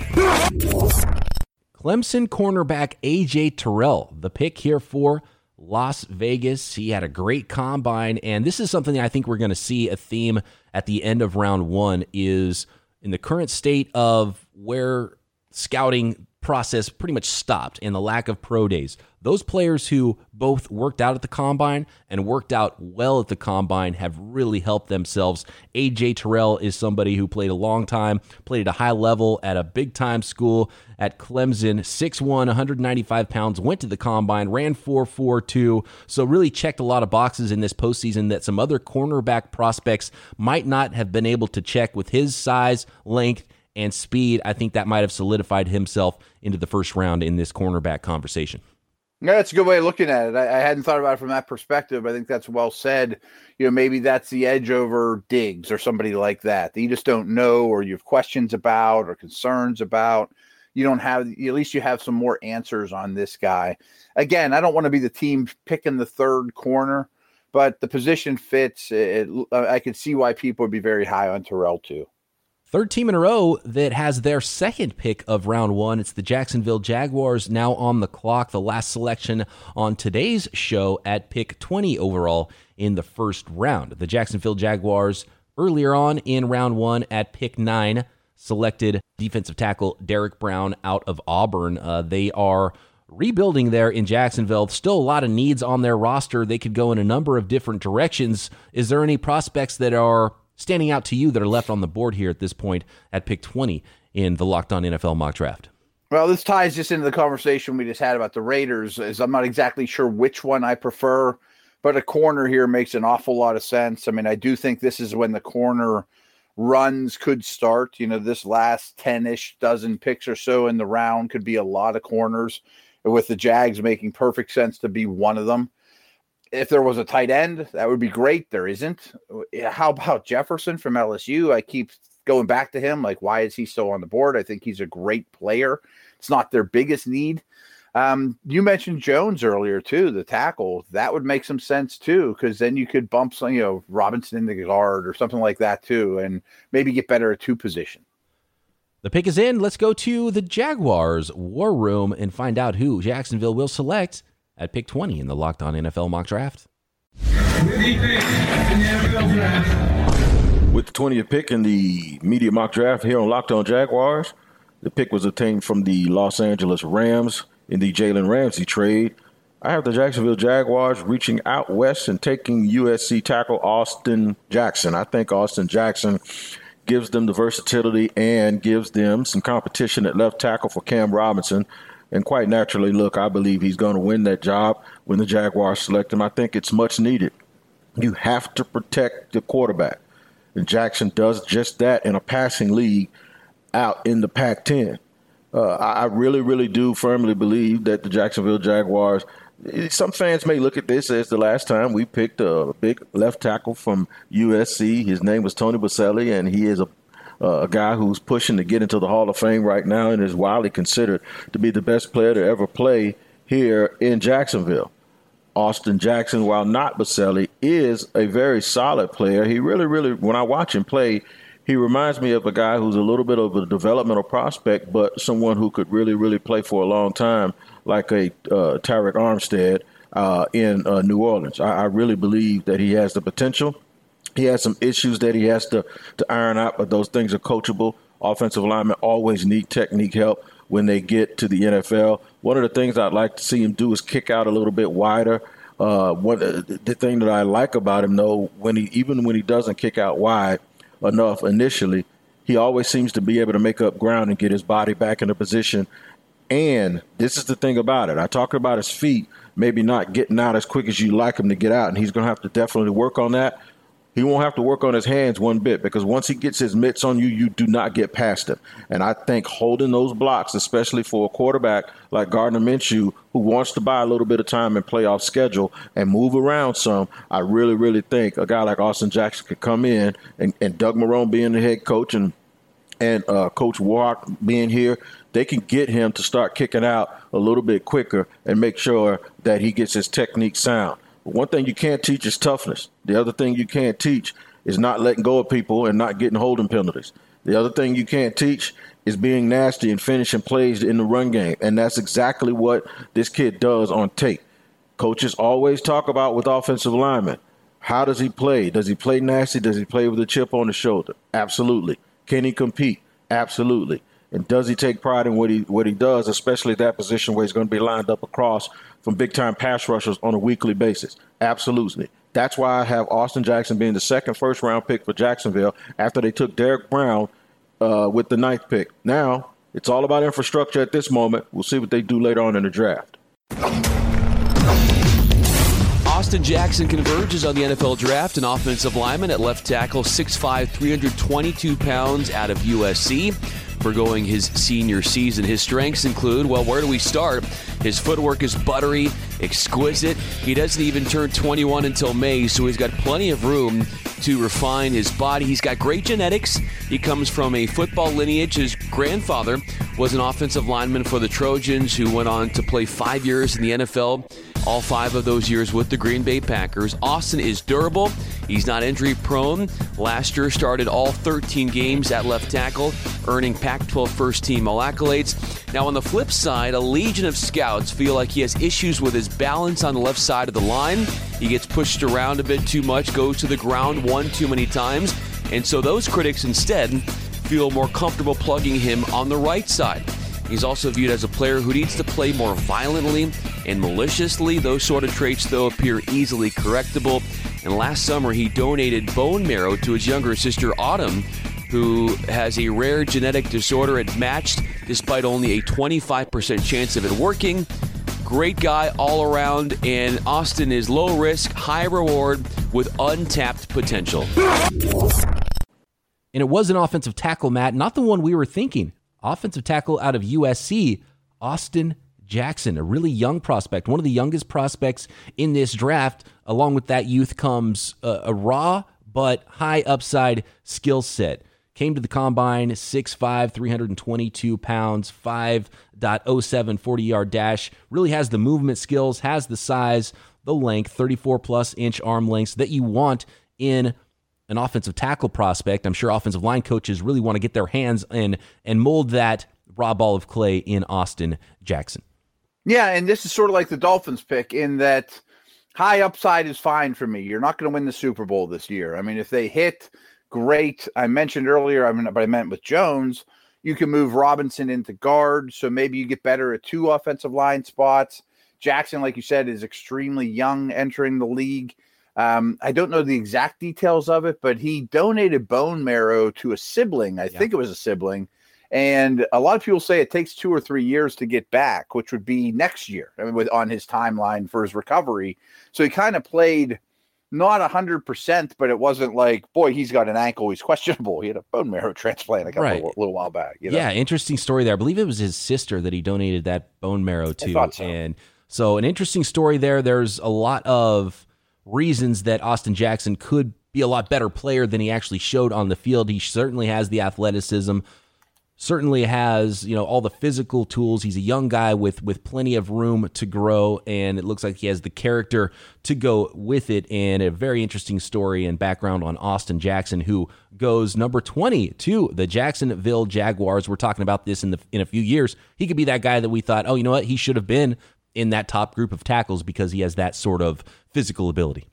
Clemson cornerback AJ Terrell, the pick here for Las Vegas. He had a great combine, and this is something I think we're going to see a theme at the end of round one is in the current state of where scouting process pretty much stopped and the lack of pro days. Those players who both worked out at the combine and worked out well at the combine have really helped themselves. AJ Terrell is somebody who played a long time, played at a high level at a big time school at Clemson, 6'1, 195 pounds, went to the combine, ran 4'4'2. So really checked a lot of boxes in this postseason that some other cornerback prospects might not have been able to check with his size, length, and speed. I think that might have solidified himself into the first round in this cornerback conversation. Yeah, that's a good way of looking at it. I, I, hadn't thought about it from that perspective. I think that's well said. You know, maybe that's the edge over Diggs or somebody like that that you just don't know or you have questions about or concerns about. You don't have, at least you have some more answers on this guy. Again, I don't want to be the team picking the third corner, but the position fits. It, I could see why people would be very high on Terrell too. Third team in a row that has their second pick of round one. It's the Jacksonville Jaguars now on the clock. The last selection on today's show at pick 20 overall in the first round. The Jacksonville Jaguars earlier on in round one at pick nine selected defensive tackle Derrick Brown out of Auburn. Uh, they are rebuilding there in Jacksonville. Still a lot of needs on their roster. They could go in a number of different directions. Is there any prospects that are standing out to you that are left on the board here at this point at pick 20 in the Locked On NFL mock draft? Well, this ties just into the conversation we just had about the Raiders. Is I'm not exactly sure which one I prefer, but a corner here makes an awful lot of sense. I mean, I do think this is when the corner runs could start. You know, this last 10-ish dozen picks or so in the round could be a lot of corners with the Jags making perfect sense to be one of them if there was a tight end, that would be great. There isn't. How about Jefferson from LSU? I keep going back to him. Like, why is he still on the board? I think he's a great player. It's not their biggest need. Um, you mentioned Jones earlier too, the tackle. That would make some sense too, because then you could bump some, you know, Robinson in the guard or something like that too, and maybe get better at two position. The pick is in. Let's go to the Jaguars war room and find out who Jacksonville will select at pick 20 in the Locked On NFL mock draft. With the 20th pick in the media mock draft here on Locked On Jaguars, the pick was obtained from the Los Angeles Rams in the Jalen Ramsey trade. I have the Jacksonville Jaguars reaching out west and taking USC tackle Austin Jackson. I think Austin Jackson gives them the versatility and gives them some competition at left tackle for Cam Robinson and quite naturally, look, I believe he's going to win that job when the Jaguars select him. I think it's much needed. You have to protect the quarterback. And Jackson does just that in a passing league out in the Pac 10. Uh, I really, really do firmly believe that the Jacksonville Jaguars. Some fans may look at this as the last time we picked a big left tackle from USC. His name was Tony Boselli, and he is a uh, a guy who's pushing to get into the Hall of Fame right now and is widely considered to be the best player to ever play here in Jacksonville. Austin Jackson, while not Boselli, is a very solid player. He really, really, when I watch him play, he reminds me of a guy who's a little bit of a developmental prospect, but someone who could really, really play for a long time, like a uh, Arik Armstead uh, in uh, New Orleans. I, I really believe that he has the potential he has some issues that he has to, to iron out, but those things are coachable. Offensive linemen always need technique help when they get to the NFL. One of the things I'd like to see him do is kick out a little bit wider. Uh, one, the thing that I like about him, though, when he even when he doesn't kick out wide enough initially, he always seems to be able to make up ground and get his body back into position. And this is the thing about it. I talk about his feet, maybe not getting out as quick as you like him to get out, and he's going to have to definitely work on that he won't have to work on his hands one bit because once he gets his mitts on you, you do not get past him. And I think holding those blocks, especially for a quarterback like Gardner Minshew, who wants to buy a little bit of time and playoff schedule and move around some, I really, really think a guy like Austin Jackson could come in and, and Doug Marrone being the head coach and and uh, Coach Warhop being here, they can get him to start kicking out a little bit quicker and make sure that he gets his technique sound. One thing you can't teach is toughness. The other thing you can't teach is not letting go of people and not getting holding penalties. The other thing you can't teach is being nasty and finishing plays in the run game. And that's exactly what this kid does on tape. Coaches always talk about with offensive linemen. How does he play? Does he play nasty? Does he play with a chip on the shoulder? Absolutely. Can he compete? Absolutely. And does he take pride in what he what he does, especially at that position where he's going to be lined up across from big time pass rushers on a weekly basis? Absolutely. That's why I have Austin Jackson being the second first round pick for Jacksonville after they took Derrick Brown uh, with the ninth pick. Now it's all about infrastructure at this moment. We'll see what they do later on in the draft. Austin Jackson converges on the NFL draft, an offensive lineman at left tackle, 6'5, 322 pounds out of USC going his senior season. His strengths include, well, where do we start? His footwork is buttery, exquisite. He doesn't even turn 21 until May, so he's got plenty of room to refine his body. He's got great genetics. He comes from a football lineage. His grandfather was an offensive lineman for the Trojans who went on to play five years in the NFL all five of those years with the Green Bay Packers. Austin is durable. He's not injury prone. Last year started all 13 games at left tackle, earning Pac 12 first team all accolades. Now, on the flip side, a legion of scouts feel like he has issues with his balance on the left side of the line. He gets pushed around a bit too much, goes to the ground one too many times. And so those critics instead feel more comfortable plugging him on the right side. He's also viewed as a player who needs to play more violently and maliciously. Those sort of traits, though, appear easily correctable. And last summer, he donated bone marrow to his younger sister, Autumn, who has a rare genetic disorder it matched despite only a 25% chance of it working. Great guy all around, and Austin is low risk, high reward with untapped potential. And it was an offensive tackle, Matt, not the one we were thinking offensive tackle out of USC, Austin Jackson, a really young prospect, one of the youngest prospects in this draft. Along with that youth comes a, a raw but high upside skill set. Came to the combine 6'5, 322 pounds, 5.07 40 yard dash. Really has the movement skills, has the size, the length, 34 plus inch arm lengths that you want in an offensive tackle prospect. I'm sure offensive line coaches really want to get their hands in and mold that raw ball of clay in Austin Jackson. Yeah, and this is sort of like the Dolphins pick in that high upside is fine for me. You're not going to win the Super Bowl this year. I mean, if they hit, great. I mentioned earlier, I mean, but I meant with Jones, you can move Robinson into guard, so maybe you get better at two offensive line spots. Jackson, like you said, is extremely young entering the league. Um, I don't know the exact details of it, but he donated bone marrow to a sibling. I yeah. think it was a sibling. And a lot of people say it takes two or three years to get back, which would be next year I mean, with, on his timeline for his recovery. So he kind of played not a hundred percent, but it wasn't like, boy, he's got an ankle, he's questionable. He had a bone marrow transplant a couple right. a little while back. You know? Yeah, interesting story there. I believe it was his sister that he donated that bone marrow to, so. and so an interesting story there. There's a lot of reasons that Austin Jackson could be a lot better player than he actually showed on the field. He certainly has the athleticism, certainly has, you know, all the physical tools. He's a young guy with with plenty of room to grow and it looks like he has the character to go with it and a very interesting story and background on Austin Jackson who goes number 20 to the Jacksonville Jaguars. We're talking about this in the in a few years. He could be that guy that we thought, "Oh, you know what? He should have been in that top group of tackles because he has that sort of physical ability.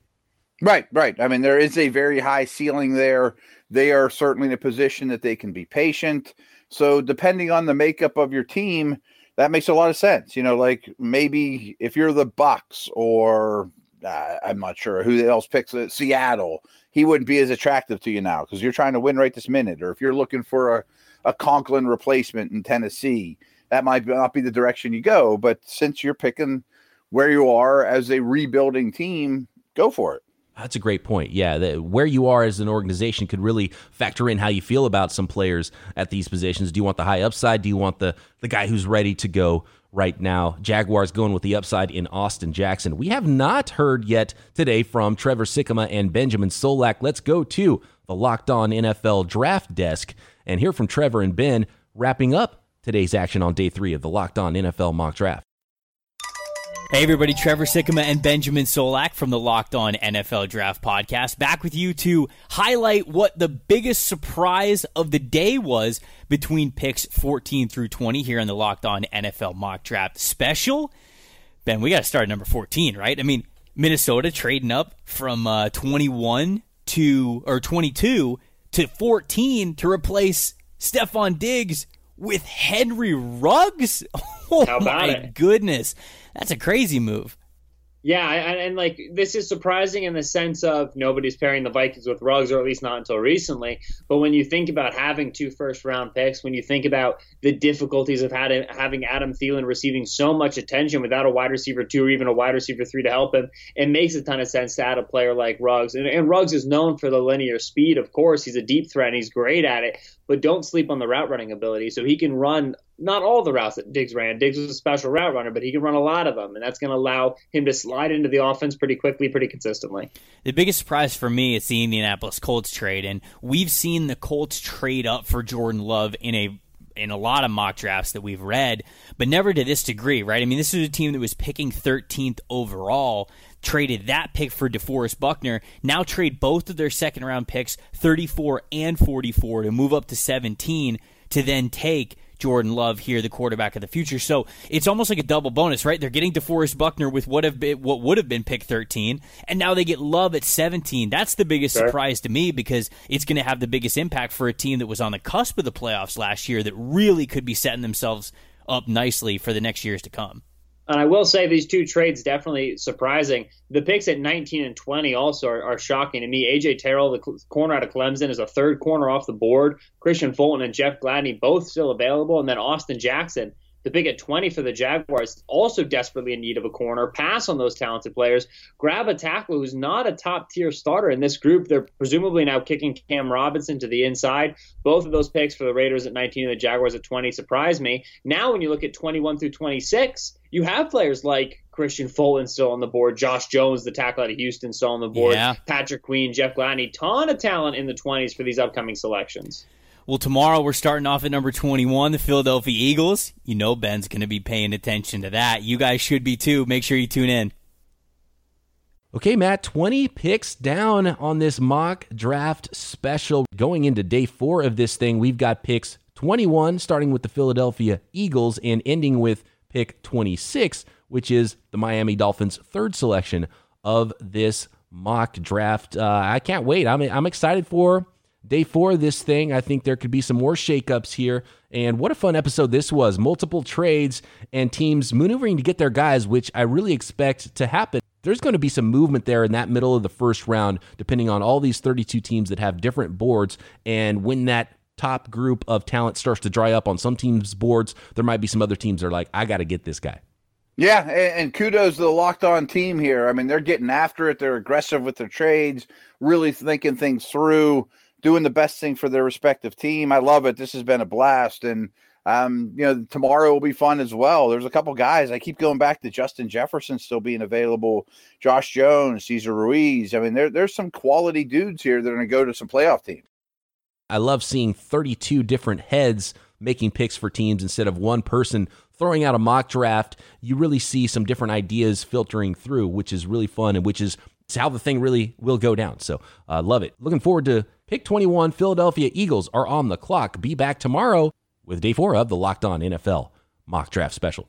Right, right. I mean, there is a very high ceiling there. They are certainly in a position that they can be patient. So, depending on the makeup of your team, that makes a lot of sense. You know, like maybe if you're the Bucks or uh, I'm not sure who else picks it, Seattle, he wouldn't be as attractive to you now because you're trying to win right this minute. Or if you're looking for a, a Conklin replacement in Tennessee, that might not be the direction you go. But since you're picking where you are as a rebuilding team, go for it. That's a great point. Yeah, the, where you are as an organization could really factor in how you feel about some players at these positions. Do you want the high upside? Do you want the the guy who's ready to go right now? Jaguars going with the upside in Austin Jackson. We have not heard yet today from Trevor Sikkema and Benjamin Solak. Let's go to the Locked On NFL Draft Desk and hear from Trevor and Ben wrapping up today's action on day three of the Locked On NFL Mock Draft. Hey everybody, Trevor Sikkema and Benjamin Solak from the Locked On NFL Draft Podcast back with you to highlight what the biggest surprise of the day was between picks 14 through 20 here in the Locked On NFL Mock Draft Special. Ben, we got to start at number 14, right? I mean, Minnesota trading up from uh, 21 to or 22 to 14 to replace Stefon Diggs with Henry Ruggs. Oh How about my it? goodness. That's a crazy move. Yeah, and, and like this is surprising in the sense of nobody's pairing the Vikings with Ruggs, or at least not until recently. But when you think about having two first round picks, when you think about the difficulties of having, having Adam Thielen receiving so much attention without a wide receiver two or even a wide receiver three to help him, it makes a ton of sense to add a player like Ruggs. And, and Ruggs is known for the linear speed, of course. He's a deep threat and he's great at it, but don't sleep on the route running ability. So he can run not all the routes that Diggs ran. Diggs was a special route runner, but he can run a lot of them, and that's going to allow him to slide into the offense pretty quickly, pretty consistently. The biggest surprise for me is the Indianapolis Colts trade, and we've seen the Colts trade up for Jordan Love in a in a lot of mock drafts that we've read, but never to this degree, right? I mean, this is a team that was picking 13th overall, traded that pick for DeForest Buckner, now trade both of their second round picks, 34 and 44, to move up to 17 to then take Jordan Love here, the quarterback of the future. So it's almost like a double bonus, right? They're getting DeForest Buckner with what have been, what would have been pick 13, and now they get Love at 17. That's the biggest Sure. surprise to me because it's going to have the biggest impact for a team that was on the cusp of the playoffs last year that really could be setting themselves up nicely for the next years to come. And I will say these two trades definitely surprising. The picks at 19 and 20 also are, are shocking to me. AJ Terrell, the corner out of Clemson, is a third corner off the board. Kristian Fulton and Jeff Gladney both still available, and then Austin Jackson. The pick at 20 for the Jaguars, also desperately in need of a corner. Pass on those talented players. Grab a tackle who's not a top tier starter in this group. They're presumably now kicking Cam Robinson to the inside. Both of those picks for the Raiders at 19 and the Jaguars at 20 surprise me. Now, when you look at 21 through 26, you have players like Kristian Fulton still on the board, Josh Jones, the tackle out of Houston, still on the board, Yeah. Patrick Queen, Jeff Gladney, ton of talent in the 20s for these upcoming selections. Well, tomorrow we're starting off at number 21, the Philadelphia Eagles. You know Ben's going to be paying attention to that. You guys should be too. Make sure you tune in. Okay, Matt, 20 picks down on this mock draft special. Going into day four of this thing, we've got picks 21, starting with the Philadelphia Eagles and ending with pick 26, which is the Miami Dolphins' third selection of this mock draft. Uh, I can't wait. I'm, I'm excited for day four of this thing. I think there could be some more shakeups here. And what a fun episode this was. Multiple trades and teams maneuvering to get their guys, which I really expect to happen. There's going to be some movement there in that middle of the first round, depending on all these 32 teams that have different boards. And when that top group of talent starts to dry up on some teams' boards, there might be some other teams that are like, I got to get this guy. Yeah, and, kudos to the locked on team here. I mean, they're getting after it. They're aggressive with their trades, really thinking things through, doing the best thing for their respective team. I love it. This has been a blast. And um, you know, tomorrow will be fun as well. There's a couple guys. I keep going back to Justin Jefferson still being available, Josh Jones, Cesar Ruiz. I mean, there, there's some quality dudes here that are going to go to some playoff teams. I love seeing 32 different heads making picks for teams instead of one person throwing out a mock draft. You really see some different ideas filtering through, which is really fun and which is how the thing really will go down. So, uh, love it. Looking forward to pick 21. Philadelphia Eagles are on the clock. Be back tomorrow with day four of the Locked On NFL mock draft special.